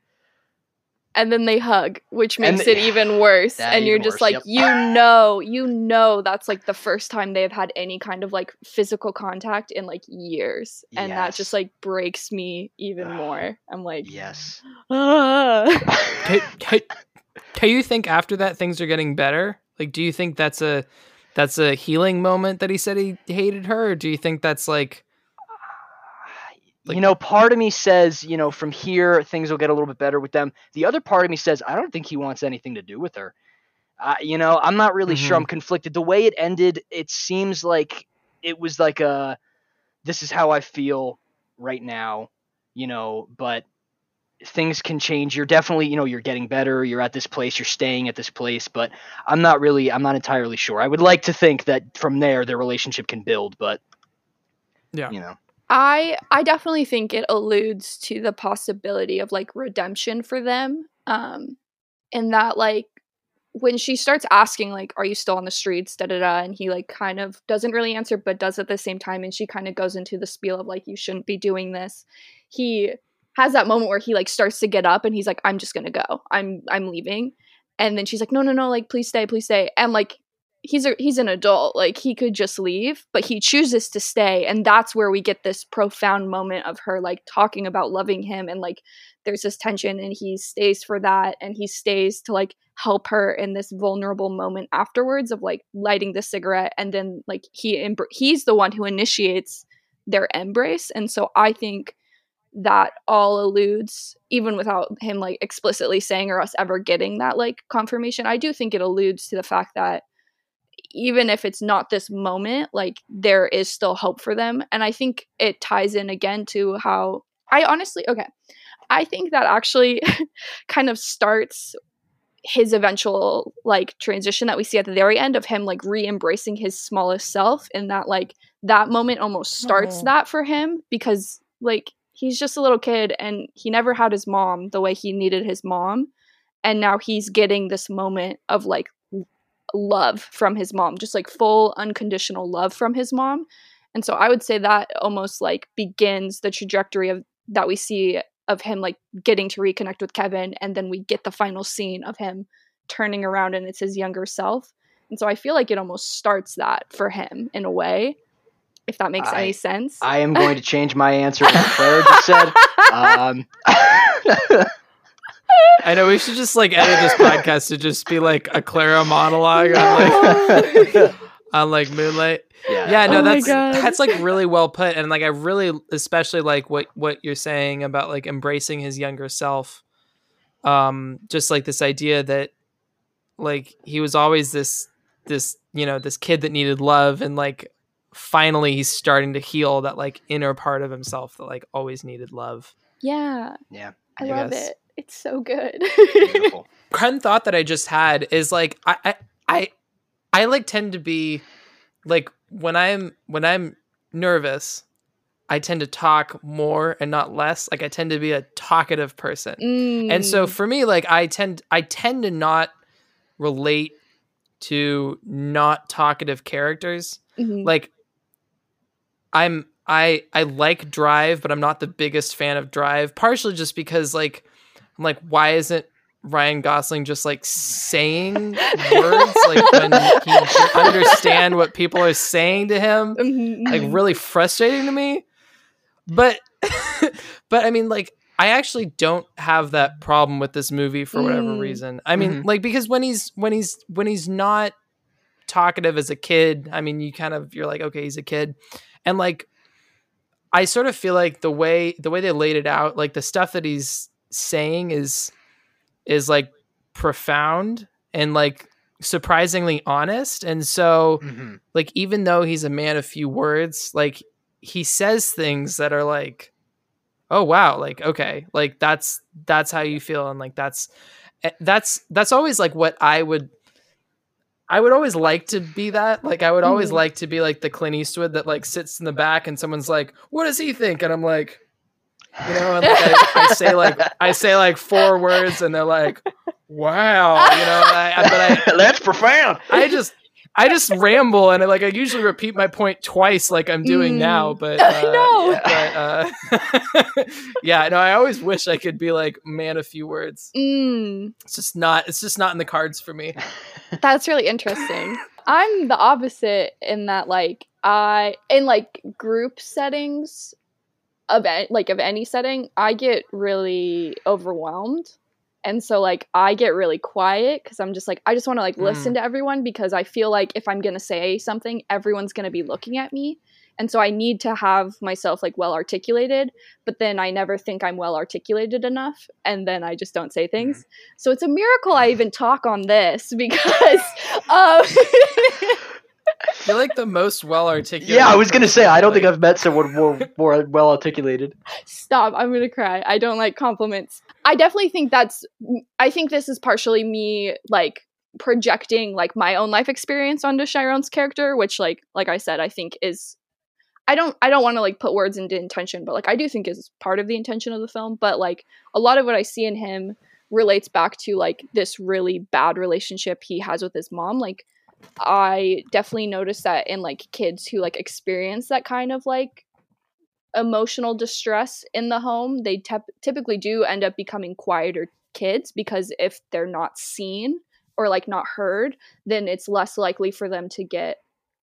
And then they hug, which makes the- it even worse. And you're just worse, like, yep. you know, you know, that's like the first time they've had any kind of like physical contact in like years, and that just like breaks me even more. I'm like, Yes. ah. do, do- do you think after that things are getting better? Like, do you think that's a that's a healing moment that he said he hated her, or do you think that's like Like- you know, part of me says, you know, from here things will get a little bit better with them. The other part of me says, I don't think he wants anything to do with her. Uh, you know, I'm not really sure. Mhm. I'm conflicted. The way it ended, it seems like it was like a, this is how I feel right now, you know, but things can change. You're definitely, you know, you're getting better. You're at this place. You're staying at this place, but I'm not really, I'm not entirely sure. I would like to think that from there their relationship can build, but Yeah. you know, I I definitely think it alludes to the possibility of like redemption for them. Um in that like when she starts asking like are you still on the streets da da da and he like kind of doesn't really answer but does at the same time and she kind of goes into the spiel of like you shouldn't be doing this. He has that moment where he like starts to get up and he's like I'm just going to go. I'm I'm leaving. And then she's like no no no like please stay please stay. And like he's a he's an adult like he could just leave but he chooses to stay and that's where we get this profound moment of her like talking about loving him and like there's this tension and he stays for that and he stays to like help her in this vulnerable moment afterwards of like lighting the cigarette and then like he embr- he's the one who initiates their embrace and so i think that all alludes even without him like explicitly saying or us ever getting that like confirmation i do think it alludes to the fact that even if it's not this moment, like there is still hope for them. And I think it ties in again to how I honestly, okay, I think that actually kind of starts his eventual like transition that we see at the very end of him like re-embracing his smallest self and that like that moment almost starts Oh. that for him because like he's just a little kid and he never had his mom the way he needed his mom and now he's getting this moment of like love from his mom, just like full unconditional love from his mom. And so I would say that almost like begins the trajectory of that we see of him like getting to reconnect with Kevin and then we get the final scene of him turning around and it's his younger self. And so I feel like it almost starts that for him in a way, if that makes I- any sense. I am going to change my answer like Claire just said. Um, I know we should just like edit this podcast to just be like a Clara monologue on like on like Moonlight. yeah. Yeah, no, Oh that's that's like really well put, and like I really especially like what what you're saying about like embracing his younger self. Um, just like this idea that like he was always this this you know this kid that needed love, and like finally he's starting to heal that like inner part of himself that like always needed love. yeah. Yeah. I I love guess. it. It's so good. Beautiful. one thought that I just had is like I I I, I like tend to be like when I'm when I'm nervous, I tend to talk more and not less. Like I tend to be a talkative person. And so Mm. for me like I tend I tend to not relate to not talkative characters. Mhm. Like I'm I I like Drive, but I'm not the biggest fan of Drive, partially just because like I'm like why isn't Ryan Gosling just like saying words like when he can understand what people are saying to him? Mhm, Like mhm. really frustrating to me. But but I mean like I actually don't have that problem with this movie for whatever Mm. reason. I mean Mhm. like because when he's when he's when he's not talkative as a kid, I mean you kind of you're like okay, he's a kid. And like I sort of feel like the way the way they laid it out, like the stuff that he's saying is is like profound and like surprisingly honest. And so Mhm. like even though he's a man of few words, like he says things that are like oh wow, like okay, like that's that's how you feel and like that's eh, that's that's always like what I would I would always like to be that. Like I would always Mhm. like to be like the Clint Eastwood that like sits in the back and someone's like, "What does he think?" and I'm like, you know, and like, I, I say like I say like four words and they're like, "Wow," you know. I, I- but I That's profound. I just I just ramble and I, like I usually repeat my point twice like I'm doing Mm. now, but I uh, know. But uh, yeah, no, I always wish I could be like man a few words. Mm. It's just not. It's just not in the cards for me. That's really interesting. I'm the opposite in that like I in like group settings of any, like of any setting, I get really overwhelmed. And so like I get really quiet cuz I'm just like I just want to like listen to everyone because I feel like if I'm going to say something, everyone's going to be looking at me. and so i need to have myself like well articulated but then i never think i'm well articulated enough and then i just don't say things so it's a miracle i even talk on this because um, You're like the most well articulated. Yeah, I was gonna say I don't think I've met someone more more well articulated. stop i'm gonna cry i don't like compliments i definitely think that's i think this is partially me like projecting like my own life experience onto Chiron's character which like like i said i think is i don't i don't want to like put words into intention but like i do think is part of the intention of the film but like a lot of what i see in him relates back to like this really bad relationship he has with his mom like i definitely notice that in like kids who like experience that kind of like emotional distress in the home, they tep- typically do end up becoming quieter kids because if they're not seen or like not heard, then it's less likely for them to get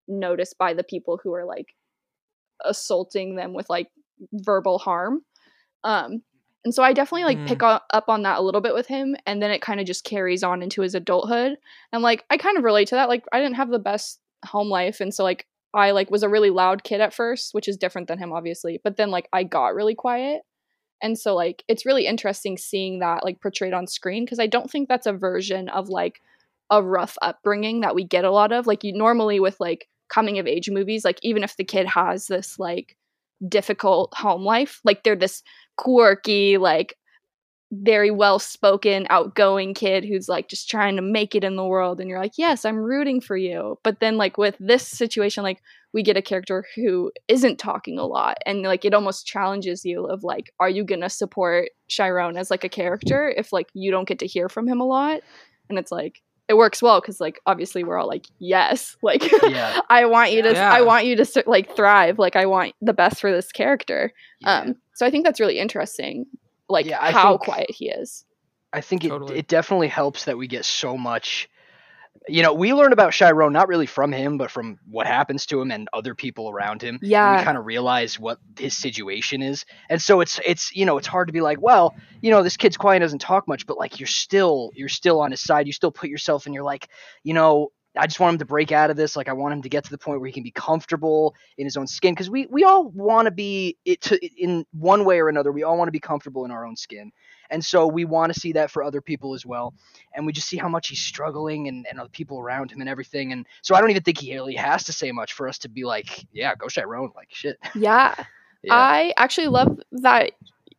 noticed by the people who are like assaulting them with like verbal harm. Um and so I definitely like Mm. pick up on that a little bit with him and then it kind of just carries on into his adulthood. And like I kind of relate to that. Like I didn't have the best home life and so like I like was a really loud kid at first, which is different than him obviously. But then like I got really quiet. And so like it's really interesting seeing that like portrayed on screen because I don't think that's a version of like a rough upbringing that we get a lot of. Like you normally with like coming of age movies, like even if the kid has this like difficult home life, like they're this quirky, like very well spoken, outgoing kid who's like just trying to make it in the world. And you're like, yes, I'm rooting for you. But then, like, with this situation, like, we get a character who isn't talking a lot. And like, it almost challenges you of like, are you going to support Chiron as like a character if like you don't get to hear from him a lot? And it's like, it works well because like obviously we're all like yes like Yeah. i want you to Yeah. i want you to like thrive like i want the best for this character Yeah. um so i think that's really interesting like Yeah, how think- quiet he is I think it, it definitely helps that we get so much. You know, we learn about Chiron not really from him, but from what happens to him and other people around him. And yeah we kind of realize what his situation is, and so it's it's you know it's hard to be like, well, you know, this kid's quiet, doesn't talk much, but like you're still you're still on his side. You still put yourself and you're like, you know. I just want him to break out of this. Like I want him to get to the point where he can be comfortable in his own skin. Because we we all want to be it to, in one way or another. We all want to be comfortable in our own skin. And so we want to see that for other people as well. And we just see how much he's struggling and, and other people around him and everything. And so I don't even think he really has to say much for us to be like, yeah, go Chiron. Like, shit. yeah Yeah. i actually love that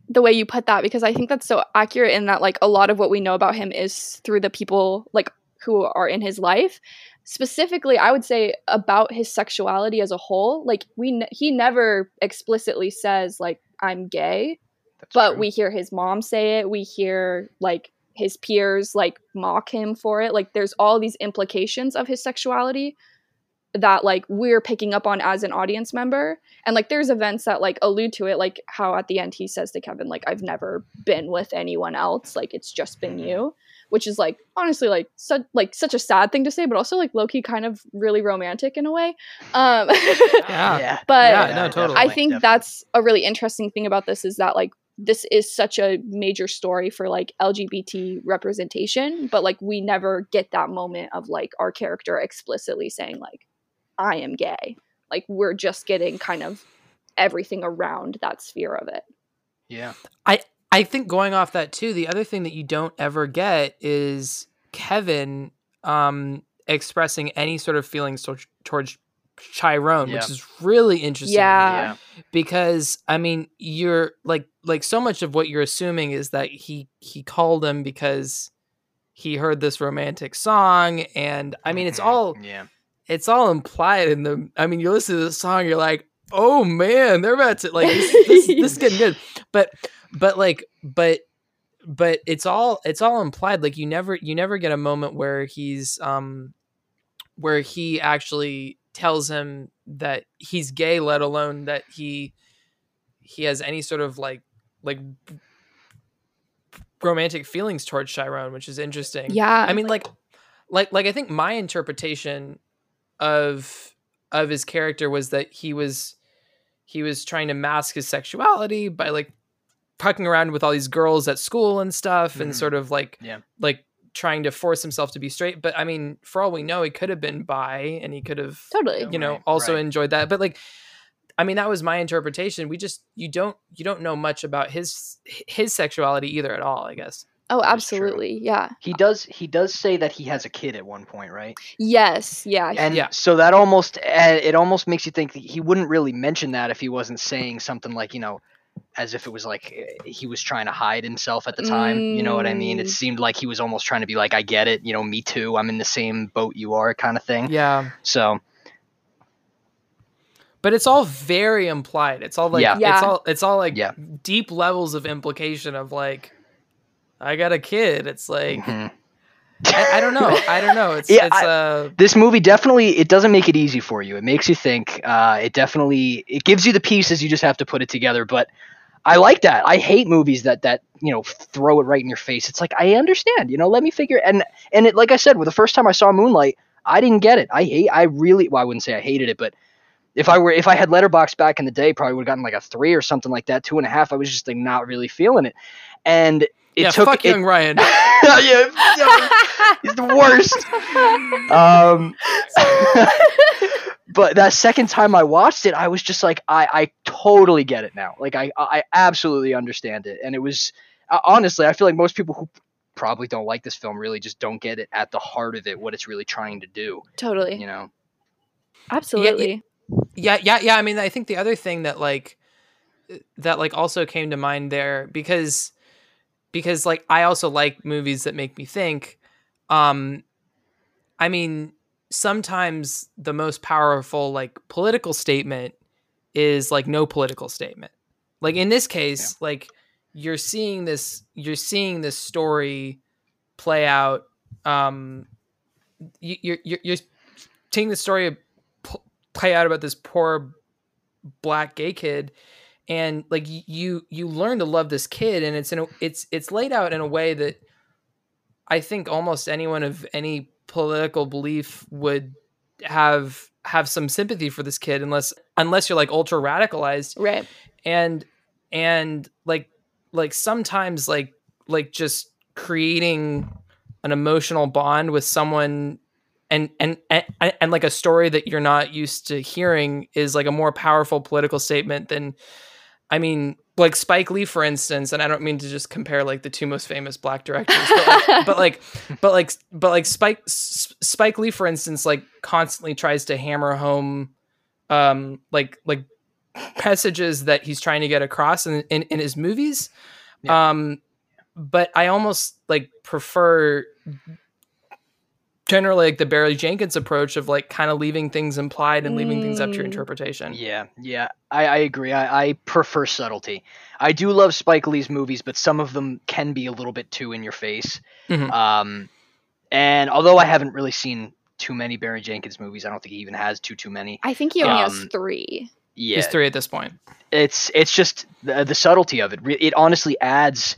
the way you put that because i think that's so accurate in that like a lot of what we know about him is through the people like who are in his life specifically i would say about his sexuality as a whole like we he never explicitly says like i'm gay That's but true. we hear his mom say it we hear like his peers like mock him for it like there's all these implications of his sexuality that like we're picking up on as an audience member and like there's events that like allude to it like how at the end he says to kevin like i've never been with anyone else like it's just been Mhm. you which is like honestly like such like such a sad thing to say but also like low-key kind of really romantic in a way um Yeah. yeah. but Yeah, no, totally. I think definitely. that's a really interesting thing about this is that like this is such a major story for like LGBT representation, but like we never get that moment of like our character explicitly saying like I am gay. Like we're just getting kind of everything around that sphere of it. Yeah. I I think going off that too, the other thing that you don't ever get is Kevin um expressing any sort of feelings towards towards Chiron, Yeah. which is really interesting. me. Yeah. because I mean, you're like like so much of what you're assuming is that he he called him because he heard this romantic song, and I mean, it's Mhm. all Yeah. it's all implied in the. I mean, you listen to the song, you're like, oh man, they're about to like this, this, this is getting good, but but like but but it's all it's all implied. Like you never you never get a moment where he's um where he actually tells him that he's gay, let alone that he he has any sort of like like romantic feelings towards Chiron, which is interesting. Yeah. I mean, like, like, like I think my interpretation of of his character was that he was he was trying to mask his sexuality by like fucking around with all these girls at school and stuff, and Mhm. sort of like Yeah. like trying to force himself to be straight. But I mean, for all we know, he could have been bi, and he could have totally. you know Right, also right. enjoyed that. But like, I mean, that was my interpretation. We just you don't you don't know much about his his sexuality either at all. I guess. Oh, That is true. absolutely. Yeah. He does he does say that he has a kid at one point, right? Yes. Yeah. And Yeah. so that almost uh, it almost makes you think that he wouldn't really mention that if he wasn't saying something like you know, as if it was like uh, he was trying to hide himself at the time. You know what I mean? It Mm. seemed like he was almost trying to be like, I get it. You know, me too. I'm in the same boat you are, kind of thing. Yeah, So but it's all very implied. It's all like Yeah. it's all it's all like Yeah. deep levels of implication of like I got a kid. It's like mhm. I, I don't know. I don't know. It's Yeah, it's I- uh this movie definitely it doesn't make it easy for you. It makes you think. Uh, it definitely it gives you the pieces. You just have to put it together. But I like that. I hate movies that that you know throw it right in your face. It's like I understand. You know, let me figure. And and it like I said, with the first time I saw Moonlight, I didn't get it. I hate. I really. Well, I wouldn't say I hated it, but if I were if I had Letterboxd back in the day, probably would have gotten like a three or something like that, two and a half. I was just like not really feeling it, and it yeah. took fuck it, young Ryan. yeah, yeah, he's the worst. Um, but that second time I watched it, I was just like, I, I totally get it now. Like, I, I absolutely understand it. And it was uh, honestly, I feel like most people who probably don't like this film really just don't get it at the heart of it, what it's really trying to do. totally. You know? Absolutely. yeah yeah yeah i mean i think the other thing that like that like also came to mind there because because like i also like movies that make me think um i mean sometimes the most powerful like political statement is like no political statement. Like in this case like you're seeing this you're seeing this story play out um you, you're you're you're seeing the story play out about this poor black gay kid and like you you learn to love this kid and it's in a, it's it's laid out in a way that i think almost anyone of any political belief would have have some sympathy for this kid unless unless you're like ultra radicalized Right. and and like like sometimes like like just creating an emotional bond with someone and and and, and like a story that you're not used to hearing is like a more powerful political statement than i mean like spike lee for instance and i don't mean to just compare like the two most famous black directors but like but like but like but like spike S- spike lee for instance like constantly tries to hammer home um like like messages that he's trying to get across in, in, in his movies. Um, but I almost like prefer generally like the Barry Jenkins approach of like kind of leaving things implied and leaving things up to your Mm. interpretation. Yeah, yeah, I, I agree. I, I prefer subtlety. I do love Spike Lee's movies, but some of them can be a little bit too in your face. Mhm. Um, and although I haven't really seen too many Barry Jenkins movies, I don't think he even has too too many. I think he only has Um, three. Yeah, He's three at this point. it's it's just the, the subtlety of it. Re- It honestly adds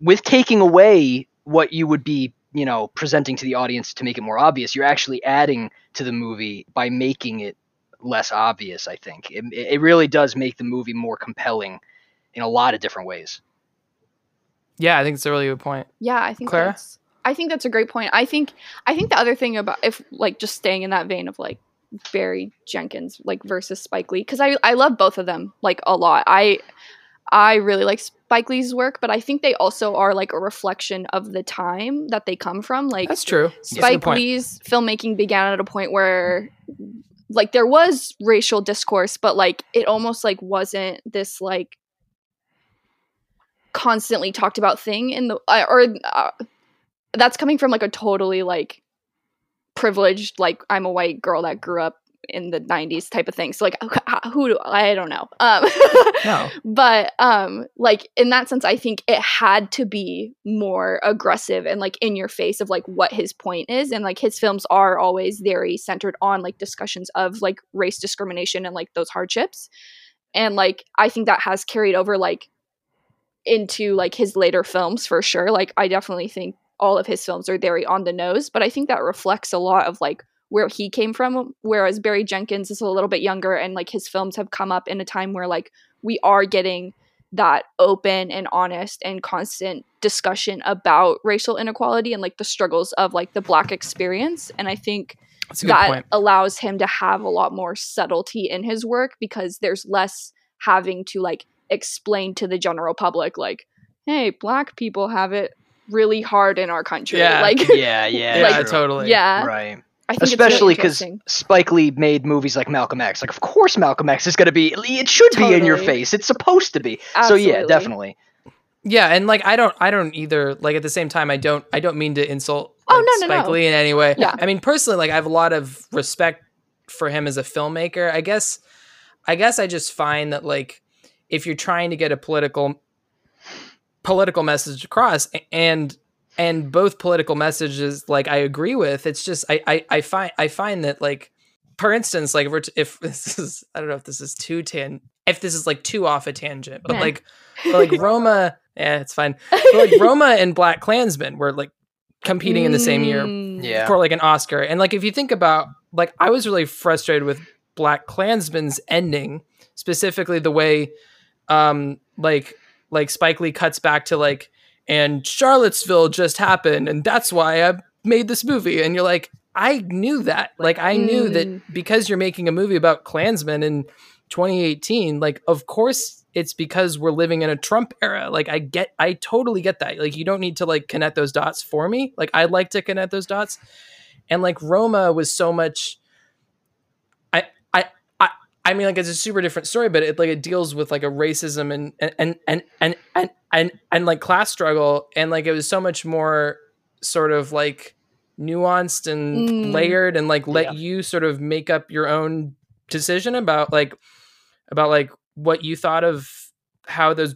with taking away what you would be, you know, presenting to the audience to make it more obvious. You're actually adding to the movie by making it less obvious. I think it, it really does make the movie more compelling in a lot of different ways. Yeah, I think it's a really good point. Yeah, I think Clara? that's I think that's a great point. I think I think the other thing about if like just staying in that vein of like Barry Jenkins like versus Spike Lee cuz I I love both of them like a lot. I I really like Spike Lee's work, but I think they also are like a reflection of the time that they come from. Like That's true. That's Spike point. Lee's filmmaking began at a point where like there was racial discourse, but like it almost like wasn't this like constantly talked about thing in the uh, or uh, that's coming from like a totally like privileged like I'm a white girl that grew up in the 90s type of thing. So like who do I don't know. Um No. but um like in that sense i think it had to be more aggressive and like in your face of like what his point is and like his films are always very centered on like discussions of like race discrimination and like those hardships and like i think that has carried over like into like his later films for sure like i definitely think all of his films are very on the nose but i think that reflects a lot of like where he came from whereas barry jenkins is a little bit younger and like his films have come up in a time where like we are getting that open and honest and constant discussion about racial inequality and like the struggles of like the black experience and i think That's a good that point. allows him to have a lot more subtlety in his work because there's less having to like explain to the general public like hey black people have it really hard in our country Yeah. like yeah, yeah, Yeah, totally. yeah right. I think Especially because because Spike Lee made movies like Malcolm X. Like, of course, Malcolm X is going to be. It should be in your face. It's supposed to be. So yeah, definitely. Yeah, and like I don't I don't either like at the same time I don't I don't mean to insult Oh, like, no, no, Spike no. Lee in any way. Yeah. I mean personally like I have a lot of respect for him as a filmmaker. I guess I guess I just find that like if you're trying to get a political political message across and and both political messages like I agree with, it's just I I, I find I find that like for instance, like if, we're t- if this is I don't know if this is too tan if this is like too off a tangent, but Nah. like but like Roma, yeah, it's fine. But like Roma and Black Klansman were like competing in the same year Mm. Yeah. for like an Oscar. And like if you think about like I was really frustrated with Black Klansman's ending, specifically the way um like like Spike Lee cuts back to like and Charlottesville just happened and that's why I made this movie and you're like I knew that. Like I knew Mm. that because you're making a movie about Klansmen in 2018, like of course it's because we're living in a Trump era. Like I get I totally get that. Like you don't need to like connect those dots for me. Like I'd like to connect those dots. And like Roma was so much I I I mean like it's a super different story, but it like it deals with like a racism and and and and and and, and, and like class struggle and like it was so much more sort of like nuanced and Mm. layered and like let Yeah. you sort of make up your own decision about like about like what you thought of how those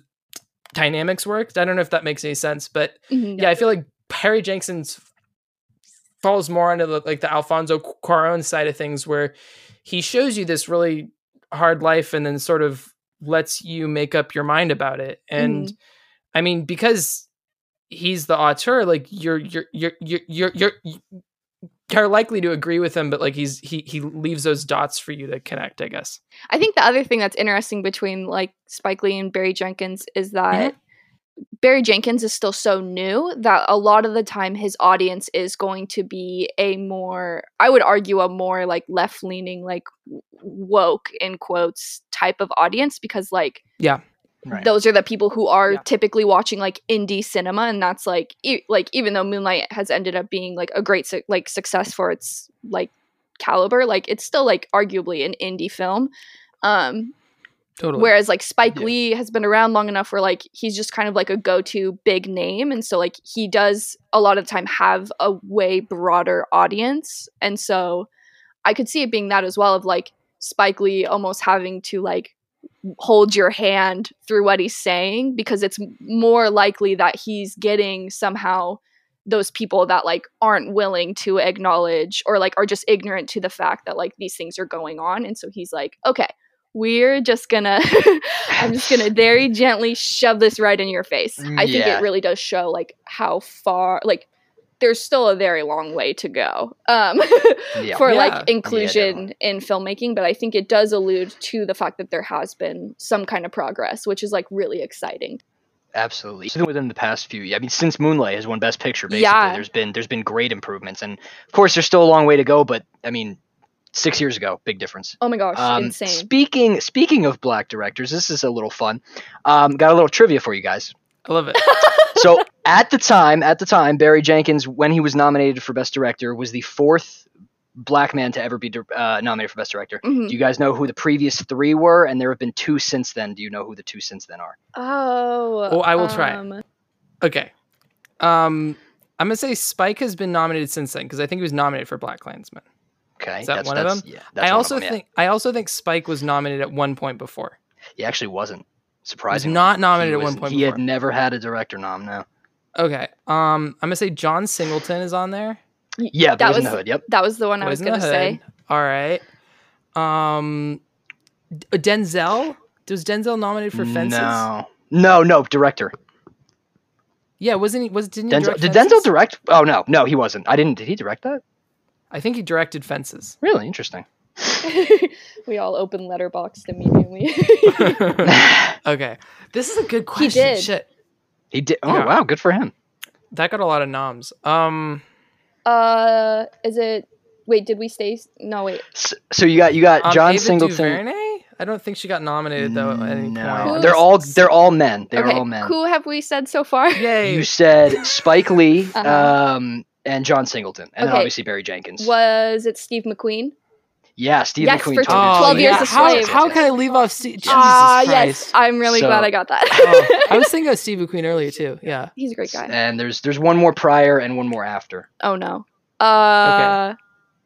dynamics worked. I don't know if that makes any sense, but Mhm. yeah, I feel like Barry Jenkins falls more into the, like the Alfonso Cuarón side of things, where he shows you this really hard life and then sort of lets you make up your mind about it. And mm-hmm. I mean, because he's the auteur, like you're you're you're you're you're you're you're likely to agree with him, but like he's he he leaves those dots for you to connect, I guess. I think the other thing that's interesting between like Spike Lee and Barry Jenkins is that mm-hmm. Barry Jenkins is still so new that a lot of the time his audience is going to be a more I would argue a more like left leaning like woke in quotes type of audience because like Yeah. Right. those are the people who are Yeah. typically watching like indie cinema and that's like e- like even though Moonlight has ended up being like a great su- like success for its like caliber like it's still like arguably an indie film um Totally. Whereas like Spike Yeah. Lee has been around long enough where like he's just kind of like a go-to big name and so like he does a lot of time have a way broader audience and so I could see it being that as well of like Spike Lee almost having to like hold your hand through what he's saying because it's more likely that he's getting somehow those people that like aren't willing to acknowledge or like are just ignorant to the fact that like these things are going on and so he's like okay we're just gonna i'm just gonna very gently shove this right in your face i think Yeah. it really does show like how far like there's still a very long way to go um Yeah. for Yeah. like inclusion definitely. in filmmaking but i think it does allude to the fact that there has been some kind of progress which is like really exciting Absolutely. Even within the past few, I mean, since Moonlight has won Best Picture, basically, Yeah. there's been there's been great improvements, and of course, there's still a long way to go. But I mean, six years ago, big difference. oh my gosh Um, insane Speaking speaking of black directors, this is a little fun. Um, got a little trivia for you guys. I love it. So at the time, at the time, Barry Jenkins, when he was nominated for Best Director, was the fourth black man to ever be uh, nominated for Best Director. Mhm. Do you guys know who the previous three were? And there have been two since then. Do you know who the two since then are? oh Oh, I will try. um, Okay. Um, I'm gonna say Spike has been nominated since then because I think he was nominated for Black Klansman. Okay, Is that that's, one of them? Yeah, that's I one of also them, yeah. think I also think Spike was nominated at one point before. he actually wasn't. Surprisingly, not nominated He at one point He had never had a director nom. No. Okay. Um, I'm gonna say John Singleton is on there. Yeah, that Boys in was the Hood. Yep. that was the one i was Boys in the gonna say All right. Um, Denzel. Was Denzel nominated for Fences? No, no, no. Director. Yeah, wasn't he? Was didn't he Denzel. direct Did Fences? Denzel direct? Oh no, no, he wasn't. I didn't. Did he direct that? I think he directed Fences. Really interesting. we all open letterboxd immediately okay, this is a good question. He did. Shit, He did. Oh Yeah. wow, good for him. that got a lot of noms. Um, uh is it Wait, did we stay? No, wait. S- So you got you got Um, John Ava Singleton. DuVernay? I don't think she got nominated though at any No, point. they're all they're all men. They're okay, all men. who have we said so far? Yay! You said Spike Lee, Uh-huh. um, and John Singleton, and then Okay. obviously Barry Jenkins. Was it Steve McQueen? Yeah, Steve Yes, McQueen. for totally. Oh, 12 years yeah. a how, slave. how can I leave off Steve? Jesus Ah, Christ. yes. I'm really So- glad I got that. Oh, I was thinking of Steve McQueen earlier too. Yeah. He's a great guy. And there's there's one more prior and one more after. Oh no. Uh,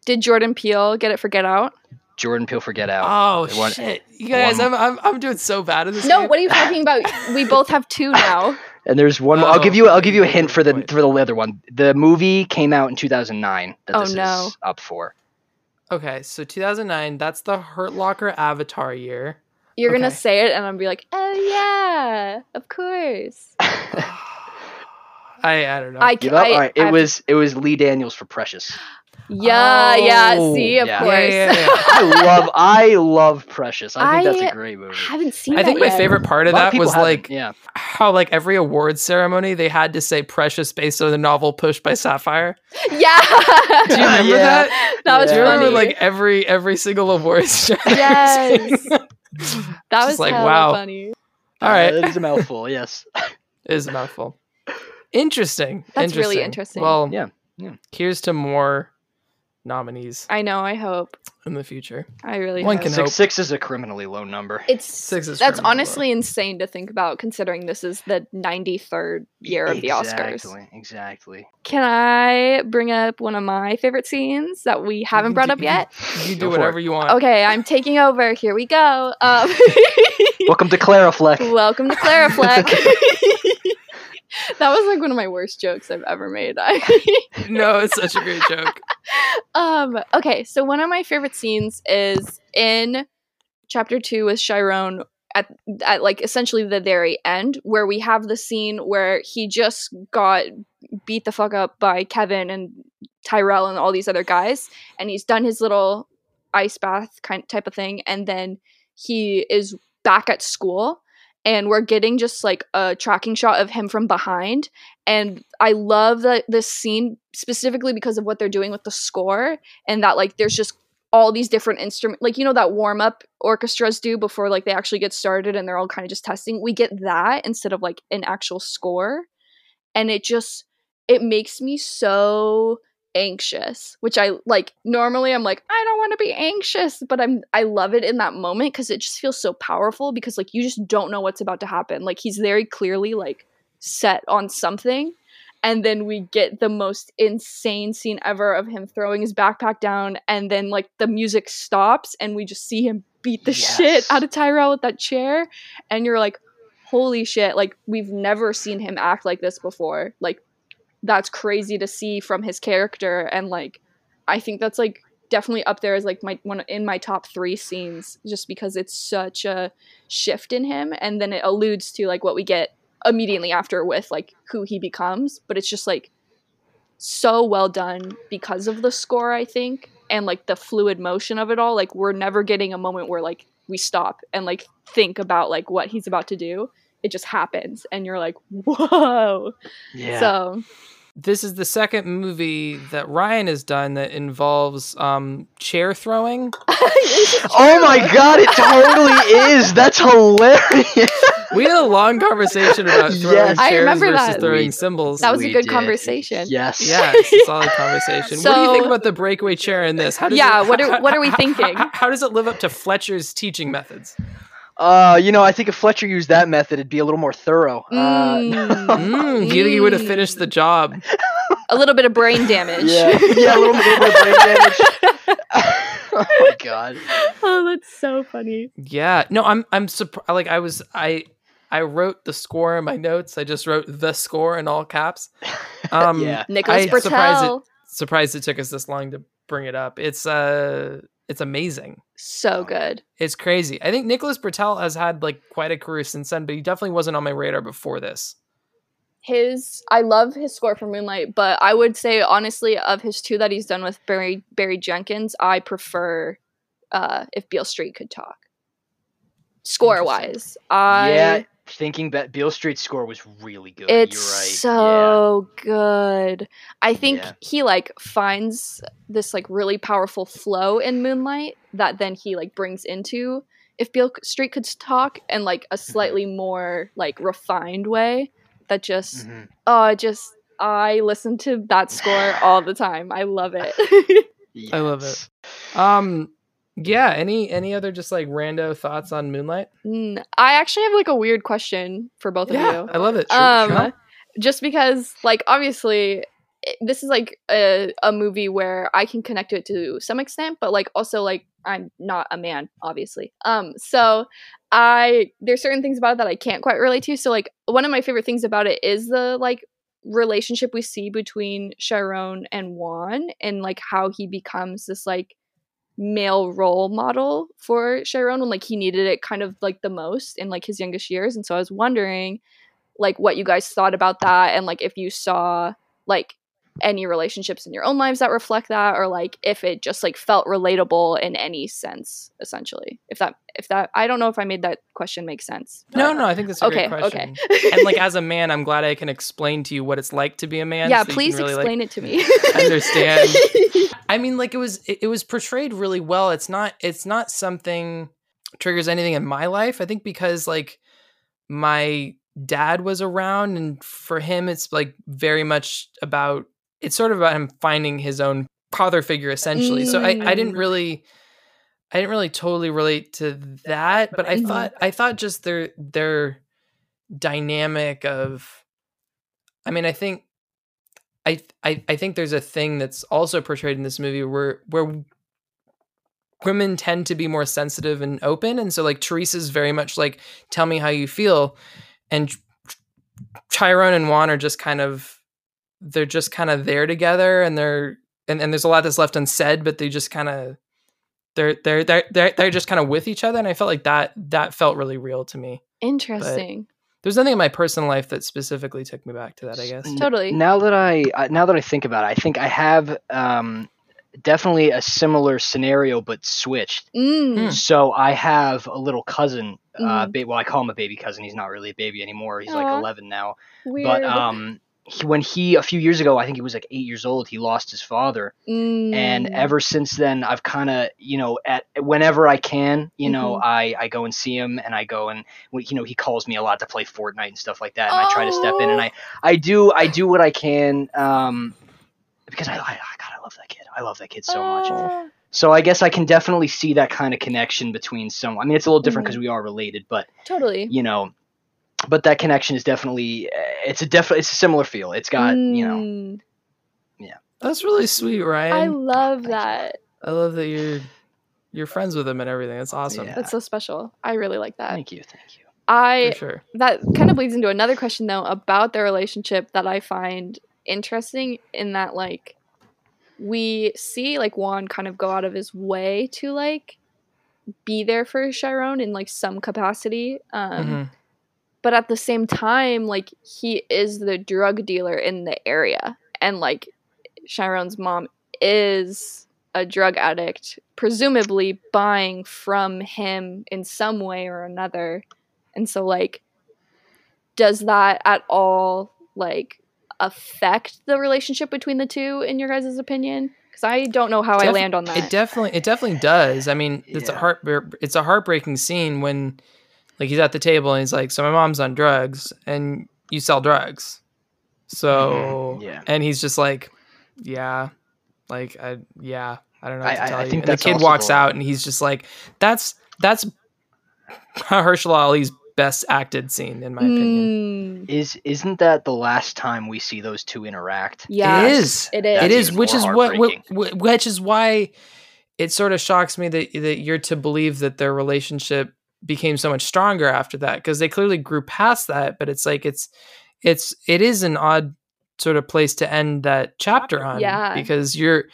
did Jordan Peele get it for Get Out? Jordan Peele for Get Out. Oh The one- shit! You guys, one- I'm, I'm I'm doing so bad at this. No, game. what are you talking about? We both have two now. And there's one. Oh, I'll give oh, you. I'll give you a hint for the wait. for the other one. The movie came out in 2009. That Oh, this no. is up for. Okay, so 2009. That's the Hurt Locker Avatar year. You're gonna say it, and I'm gonna be like, oh yeah, of course. I I don't know. I Give can. up. I, All right. I It have- was it was Lee Daniels for Precious. Yeah, yeah. Oh, See, of yeah. course. Yeah, yeah, yeah. I love I love Precious. I think that's a great movie. I haven't seen. I think my yet. favorite part of lot of that was haven't. like yeah. how like every award ceremony they had to say "Precious" based on the novel "Pushed by Sapphire." Yeah. Do you remember Yeah. that? That was Do you remember like every every single awards? show? Yes. that Just was like, wow. funny. All right, It is a mouthful. Yes. it is a mouthful. Interesting. That's really interesting. Well, yeah. Yeah, Here's to more nominees I know. I hope. in the future. I really One hope. can six hope. six is a criminally low number. It's Six is that's criminal honestly insane to think about, considering this is the 93rd year of the Oscars. Exactly. Exactly. Can I bring up one of my favorite scenes that we haven't brought up yet? You Go do for whatever you want. Okay, I'm taking over. Here we go. Um, Welcome to Clarifleck. welcome to Clarifleck. that was like one of my worst jokes I've ever made. No, it's such a great joke. Um, okay, so one of my favorite scenes is in chapter two with Chiron at at like essentially the very end where we have the scene where he just got beat the fuck up by Kevin and Terrel and all these other guys and he's done his little ice bath kind type of thing and then he is back at school and we're getting just like a tracking shot of him from behind and i love that this scene specifically because of what they're doing with the score and that like there's just all these different instruments like you know that warm up orchestras do before like they actually get started and they're all kind of just testing? We get that instead of like an actual score and it just it makes me so anxious which i like normally i'm like i don't want to be anxious but i'm i love it in that moment because it just feels so powerful because like you just don't know what's about to happen. Like he's very clearly like set on something and then we get the most insane scene ever of him throwing his backpack down and then like the music stops and we just see him beat the shit out of Terrel with that chair and you're like holy shit like we've never seen him act like this before. Like that's crazy to see from his character and like I think that's like definitely up there as like my one in my top 3 scenes just because it's such a shift in him and then it alludes to like what we get immediately after with like who he becomes but it's just like so well done because of the score i think and like the fluid motion of it all. Like we're never getting a moment where like we stop and like think about like what he's about to do it just happens and you're like whoa Yeah. so This is the second movie that Ryan has done that involves um, chair throwing. oh my god, it totally is. That's hilarious. We had a long conversation about throwing Yes. I chairs remember versus that. throwing We- cymbals. That was a good did. conversation. Yes. yeah, it's a solid conversation. So, what do you think about the breakaway chair in this? How does Yeah, it, what are- how- what are we how- thinking? How, how does it live up to Fletcher's teaching methods? Uh, you know, I think if Fletcher used that method, it'd be a little more thorough. Uh, Mm, Mm, do you think he would have finished the job? a little bit of brain damage yeah, yeah, a little bit of brain damage. oh my god. oh that's so funny Yeah, no, I'm I'm surprised. Like I was, I I wrote the score in my notes. I just wrote the score in all caps. Um, Yeah. Nicholas I- surprised it, Britell surprised it took us this long to bring it up. It's uh, it's amazing. so good It's crazy. I think Nicholas Britell has had like quite a career since then, but he definitely wasn't on my radar before this. his I love his score for Moonlight, but I would say honestly of his two that he's done with Barry Barry Jenkins, I prefer uh if Beale Street could talk. Score wise. I yeah, thinking that Beale Street's score was really good. It's You're right. so good. I think Yeah. he like finds this like really powerful flow in Moonlight that then he like brings into if Beale Street could talk and like a Mm-hmm. slightly more like refined way that just yeah. Mhm. oh just I listen to that score all the time. I love it. I love it. Um, yeah. Any any other just like rando thoughts on Moonlight? Mm, I actually have like a weird question for both yeah, of you. I love it. um Sure. just because like obviously it- this is like a, a movie where i can connect to it to some extent but like also like i'm not a man obviously um so i there's certain things about it that i can't quite relate to so like one of my favorite things about it is the like relationship we see between Chiron and Juan and like how he becomes this like male role model for Chiron when like he needed it kind of like the most in like his youngest years. And so I was wondering like what you guys thought about that and like if you saw like any relationships in your own lives that reflect that or like if it just like felt relatable in any sense essentially if that if that i don't know if i made that question make sense No, no, I think that's a okay great okay and like as a man, I'm glad I can explain to you what it's like to be a man. yeah so please really, like, explain it to me understand. I mean, like it was it, it was portrayed really well. It's not it's not something triggers anything in my life. I think because like my dad was around and for him it's like very much about it's sort of about him finding his own father figure essentially. So I, I didn't Mm. really I didn't really totally relate to that, but I Mhm. thought I thought just their their dynamic of I mean, I think I, I I think there's a thing that's also portrayed in this movie where where women tend to be more sensitive and open and so like Teresa's very much like tell me how you feel and Chiron and Juan are just kind of they're just kind of there together and they're and, and there's a lot that's left unsaid but they just kind of they're they're they're they're, they're just kind of with each other and I felt like that that felt really real to me. interesting There's nothing in my personal life that specifically took me back to that, I guess. Totally. Now that I uh, now that I think about it, I think I have um, definitely a similar scenario, but switched. mm. Hmm. So I have a little cousin. Uh, Mhm. ba- well, I call him a baby cousin. He's not really a baby anymore. He's like 11 now. weird But um, he, when he a few years ago, I think he was like eight years old. He lost his father, and Mm. ever since then, I've kind of you know at whenever I can, you know, Mhm. I I go and see him, and I go and you know he calls me a lot to play Fortnite and stuff like that, and I try to step in, and I I do I do what I can. Um, because I, I, I God, I love that kid. I love that kid so much. Ah. So I guess I can definitely see that kind of connection between some. I mean, it's a little different because we are related, but totally you know, but that connection is definitely uh, it's a def it's a similar feel. It's got you know yeah. That's really sweet, Ryan. i love Thank you. that I love that you're you're friends with him and everything. That's awesome. Yeah. that's so special i really like that thank you, thank you. i For sure. that kind of bleeds into another question though about their relationship that I find interesting in that like we see like Juan kind of go out of his way to like be there for Chiron in like some capacity. Um Mhm. But at the same time like he is the drug dealer in the area and like Chiron's mom is a drug addict presumably buying from him in some way or another and so like does that at all like affect the relationship between the two in your guys' opinion because i don't know how i land on that It definitely it definitely does. I mean, it's a Yeah. heart it's a heartbreaking scene when like he's at the table and he's like, "So my mom's on drugs and you sell drugs." So Mhm, yeah. and he's just like, "Yeah." Like I yeah, I don't know what I- to I- tell I you. think And the kid walks the- out and he's just like, "That's that's Mahershala Ali's best acted scene in my opinion." Mm, Is isn't that the last time we see those two interact? Yeah, it is. it is it That's is, even which is what, what, which is why it sort of shocks me that that you're to believe that their relationship became so much stronger after that because they clearly grew past that. But it's like it's it's it is an odd sort of place to end that chapter on. Yeah. because you're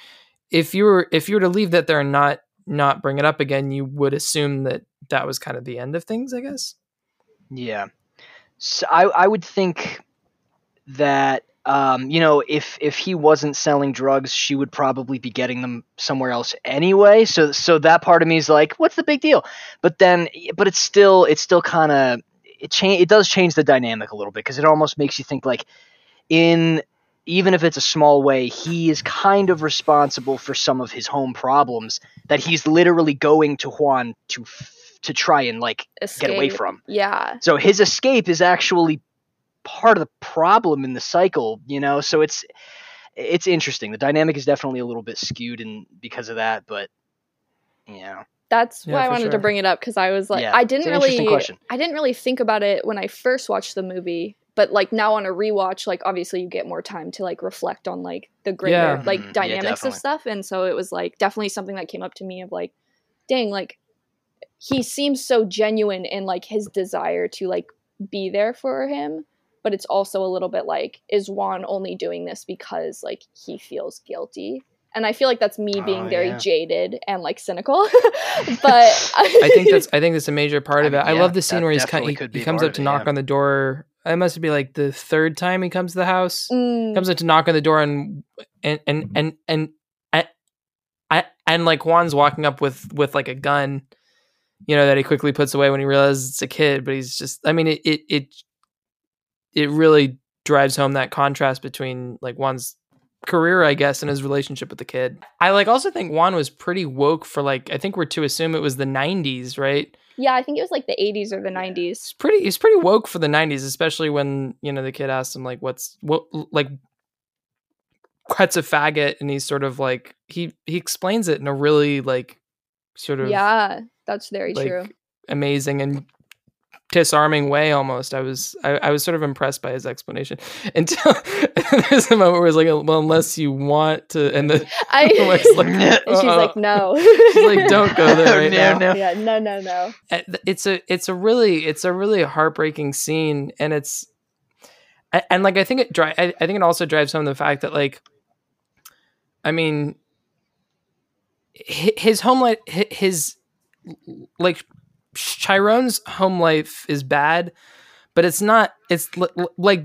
if you were if you were to leave that there and not not bring it up again, you would assume that that was kind of the end of things. I guess. Yeah. So I I would think that um, you know if if he wasn't selling drugs, she would probably be getting them somewhere else anyway. So so that part of me is like, what's the big deal? But then but it's still it's still kind of it change it does change the dynamic a little bit because it almost makes you think like in even if it's a small way, he is kind of responsible for some of his home problems that he's literally going to Juan to to try and like get away from. Yeah. So his escape is actually part of the problem in the cycle, you know. So it's it's interesting. The dynamic is definitely a little bit skewed and because of that, but you know, That's Yeah, why I wanted sure. to bring it up because I was like, Yeah, I didn't really. I didn't really think about it when I first watched the movie, but like now on a rewatch, like obviously you get more time to like reflect on like the greater Yeah. like Mhm, dynamics definitely. of stuff, and so it was like definitely something that came up to me of like, dang, like he seems so genuine in like his desire to like be there for him. But it's also a little bit like, is Juan only doing this because like he feels guilty? And I feel like that's me being Oh, very yeah. jaded and like cynical. but I think that's I think that's a major part I of it. mean, I yeah, love the scene where he's definitely he, he comes up to it, knock yeah. on the door. It must be like the third time he comes to the house. Mm, Comes up to knock on the door and and and and and I, I and like Juan's walking up with with like a gun, you know, that he quickly puts away when he realizes it's a kid. But he's just I mean it it it, it really drives home that contrast between like Juan's career, I guess, and his relationship with the kid. I like also think Juan was pretty woke for like I think we're to assume it was the nineties, right? yeah, I think it was like the 80s or the 90s. He's pretty he's pretty woke for the nineties, especially when, you know, the kid asks him like what's what like what's a faggot and he's sort of like he he explains it in a really like sort of Yeah, that's very like true. amazing and disarming way almost. I was I, I was sort of impressed by his explanation until there's a moment where it's like well unless you want to and the I, the wife's like, and she's like, no. She's like, "Don't go there right no, now." no. yeah, no, no, no. Uh, it's a it's a really it's a really heartbreaking scene and it's and like i think it dri- I, I think it also drives home the fact that like i mean his home life his like chiron's home life is bad but it's not it's li- li- like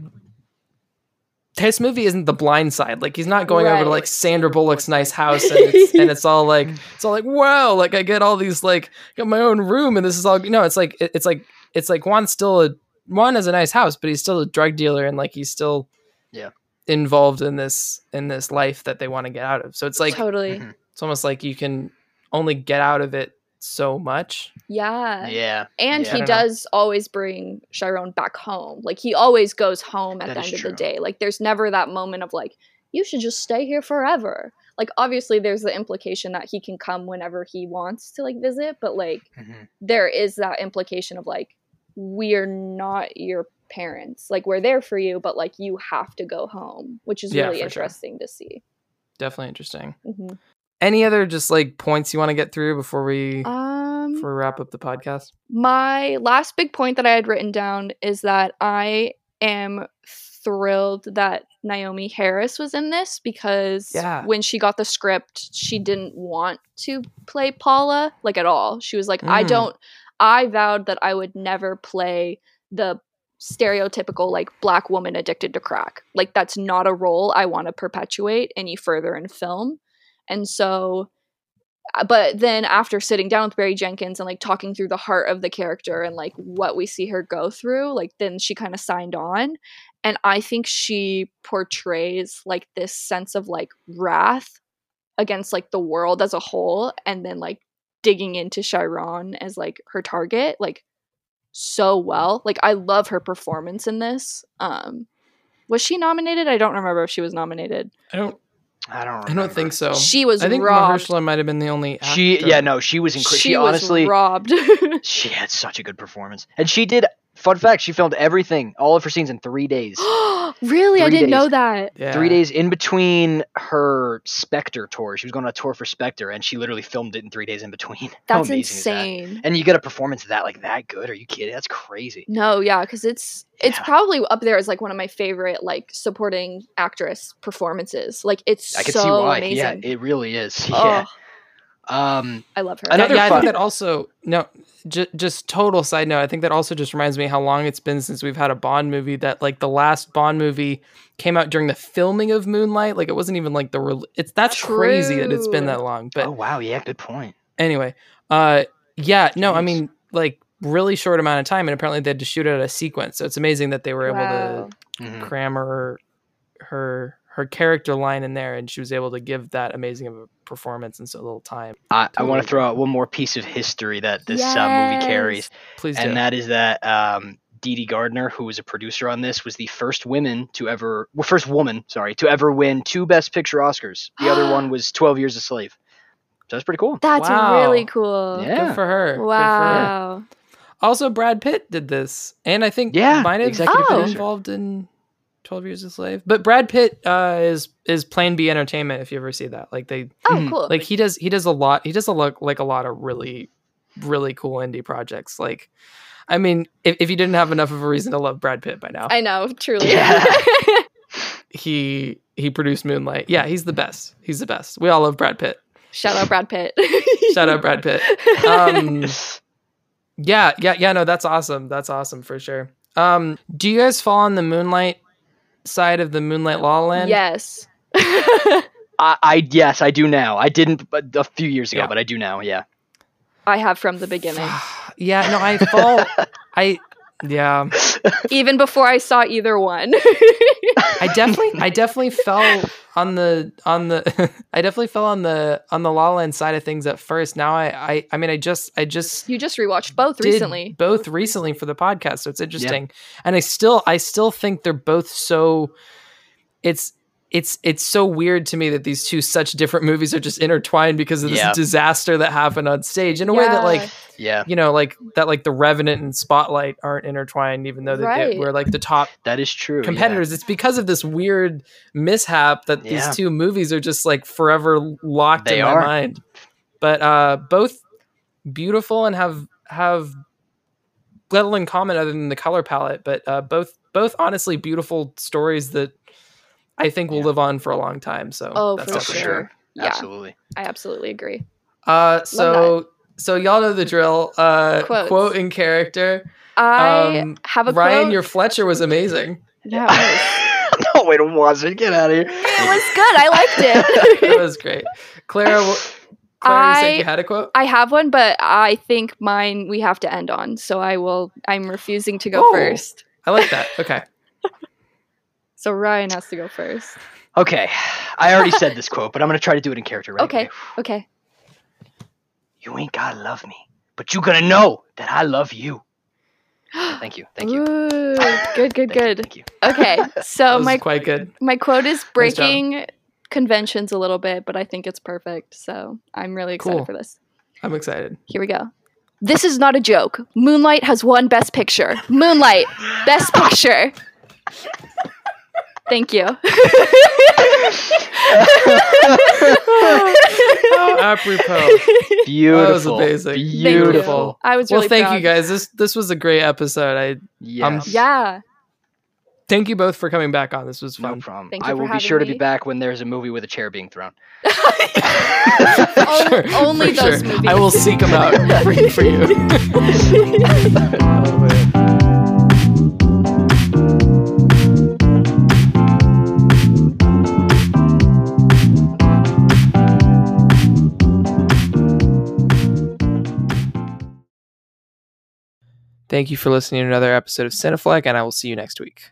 this movie isn't the blind side like he's not going over to like sandra bullock's nice house and it's, and it's all like it's all like wow like i get all these like got my own room and this is all no it's like it- it's like it's like juan's still a juan has a nice house but he's still a drug dealer and like he's still Yeah. involved in this in this life that they want to get out of so it's like totally. Mhm. it's almost like you can only get out of it so much Yeah. Yeah, And Yeah. He don't know. does always bring Chiron back home. Like he always goes home at That the is end of the day. Like there's never that moment of like, you should just stay here forever. Like obviously there's the implication that he can come whenever he wants to like visit, but like Mhm. there is that implication of like, we're not your parents. Like we're there for you, but like you have to go home, which is Yeah, really for sure. interesting to see. definitely interesting hmm any other just like points you want to get through before we Um, before we wrap up the podcast my last big point that I had written down is that I am thrilled that Naomie Harris was in this because Yeah. when she got the script, she didn't want to play Paula like at all. She was like, I Mm. don't, I vowed that I would never play the stereotypical like black woman addicted to crack. Like that's not a role I want to perpetuate any further in film. And so uh, but then after sitting down with Barry Jenkins and like talking through the heart of the character and like what we see her go through, like then she kind of signed on. And I think she portrays like this sense of like wrath against like the world as a whole and then like digging into Chiron as like her target like so well. Like I love her performance in this. Um was she nominated? I don't remember if she was nominated. i don't I don't. i don't think so She was i think robbed. mahershala might have been the only She, yeah, no, she was incredible. she, She, honestly, was robbed. she had such a good performance, and she did. Fun fact: she filmed everything, all of her scenes in three days. really? I didn't know that. yeah. Three days in between her Spectre tour. She was going on a tour for Spectre, and she literally filmed it in three days in between. How That's amazing is that? insane. And you get a performance that like that good? Are you kidding? That's crazy. No, yeah, because it's it's Yeah. probably up there as like one of my favorite like supporting actress performances. Like it's I can so see why. amazing. Yeah, it really is. oh, Yeah. Um. I love her. Yeah, Another yeah, I fun- think that also no, j- just total side note. I think that also just reminds me how long it's been since we've had a Bond movie. That like the last Bond movie came out during the filming of Moonlight. Like it wasn't even like the re- it's that's crazy that it's been that long. But oh wow. Yeah. Good point. anyway, uh, yeah, no, I mean like really short amount of time, and apparently they had to shoot it at a sequence. So it's amazing that they were able Wow. to Mhm. cram her her her character line in there, and she was able to give that amazing of a performance in so little time. I, I want to throw out one more piece of history that this uh, movie carries, Please do. and that is that um, Dede Gardner, who was a producer on this, was the first woman to ever, well, first woman, sorry, to ever win two Best Picture Oscars. The other one was Twelve Years a Slave. So that's pretty cool. That's Wow. really cool. Yeah. Good for her. Good for her. Wow. Also, Brad Pitt did this, and I think Yeah, might have executive been producer. involved in Twelve Years a Slave. But Brad Pitt uh, is is Plan B Entertainment. If you ever see that, like they Oh, Mhm. cool. like he does he does a lot. He does a lot like a lot of really really cool indie projects. Like, I mean, if if you didn't have enough of a reason to love Brad Pitt by now, I know, truly. Yeah. he he produced Moonlight. Yeah, he's the best. He's the best. We all love Brad Pitt. Shout out Brad Pitt. Shout out Brad Pitt. Um, yeah, yeah, yeah. No, that's awesome. That's awesome for sure. Um, do you guys fall on the Moonlight side of the Moonlight La La Land? yes. I, I yes, I do now. I didn't but a few years ago, Yeah. but I do now. Yeah. I have from the beginning. yeah. No, I fall. I yeah. Even before I saw either one. I definitely, I definitely fell on the on the. I definitely fell on the on the La La Land side of things at first. Now I, I, I mean, I just, I just you just rewatched both recently. both recently for the podcast so it's interesting and i still i still think they're both so it's it's it's so weird to me that these two such different movies are just intertwined because of this Yeah. disaster that happened on stage in a way that like Yeah. you know like that like the revenant and spotlight aren't intertwined even though they Right. were like the top That is true. yeah. competitors it's because of this weird mishap that Yeah. these two movies are just like forever locked They in are. my mind but uh both beautiful and have have little in common other than the color palette but uh both both honestly beautiful stories that i think will Yeah. live on for a long time so Oh, that's for definitely sure. sure. Yeah. Absolutely. I absolutely agree. uh so so y'all know the drill uh Quotes. quote in character I Um, have a ryan quote. your fletcher was amazing That was- no, it wasn't. Get out of here. it was good. I liked it. it. was great clara wh- clara you said I- you had a quote I have one, but I think mine we have to end on. So I will. I'm refusing to go Oh. first. i like that okay So Ryan has to go first. Okay. I already said this quote, but I'm gonna try to do it in character, right? Okay. Okay. You ain't gotta love me, but you gonna know that I love you. Thank you. Thank you. Ooh, good, good, Thank you, good. Thank you. Okay, that so was my quite good my quote is job. breaking conventions a little bit, but I think it's perfect. So I'm really excited Cool. for this. i'm excited Here we go. This is not a joke. Moonlight has won Best Picture. Moonlight, Best Picture. Thank you. apropos Beautiful. That was amazing. Beautiful. I was really well thank proud. you guys this this was a great episode i Yeah. Um, Yeah. thank you both for coming back on this was fun. no fun problem. Thank you I will be having sure to be back when there's a movie with a chair being thrown. Sure, only those sure. movies. i will seek them out for, for you Thank you for listening to another episode of Cinefleck, and I will see you next week.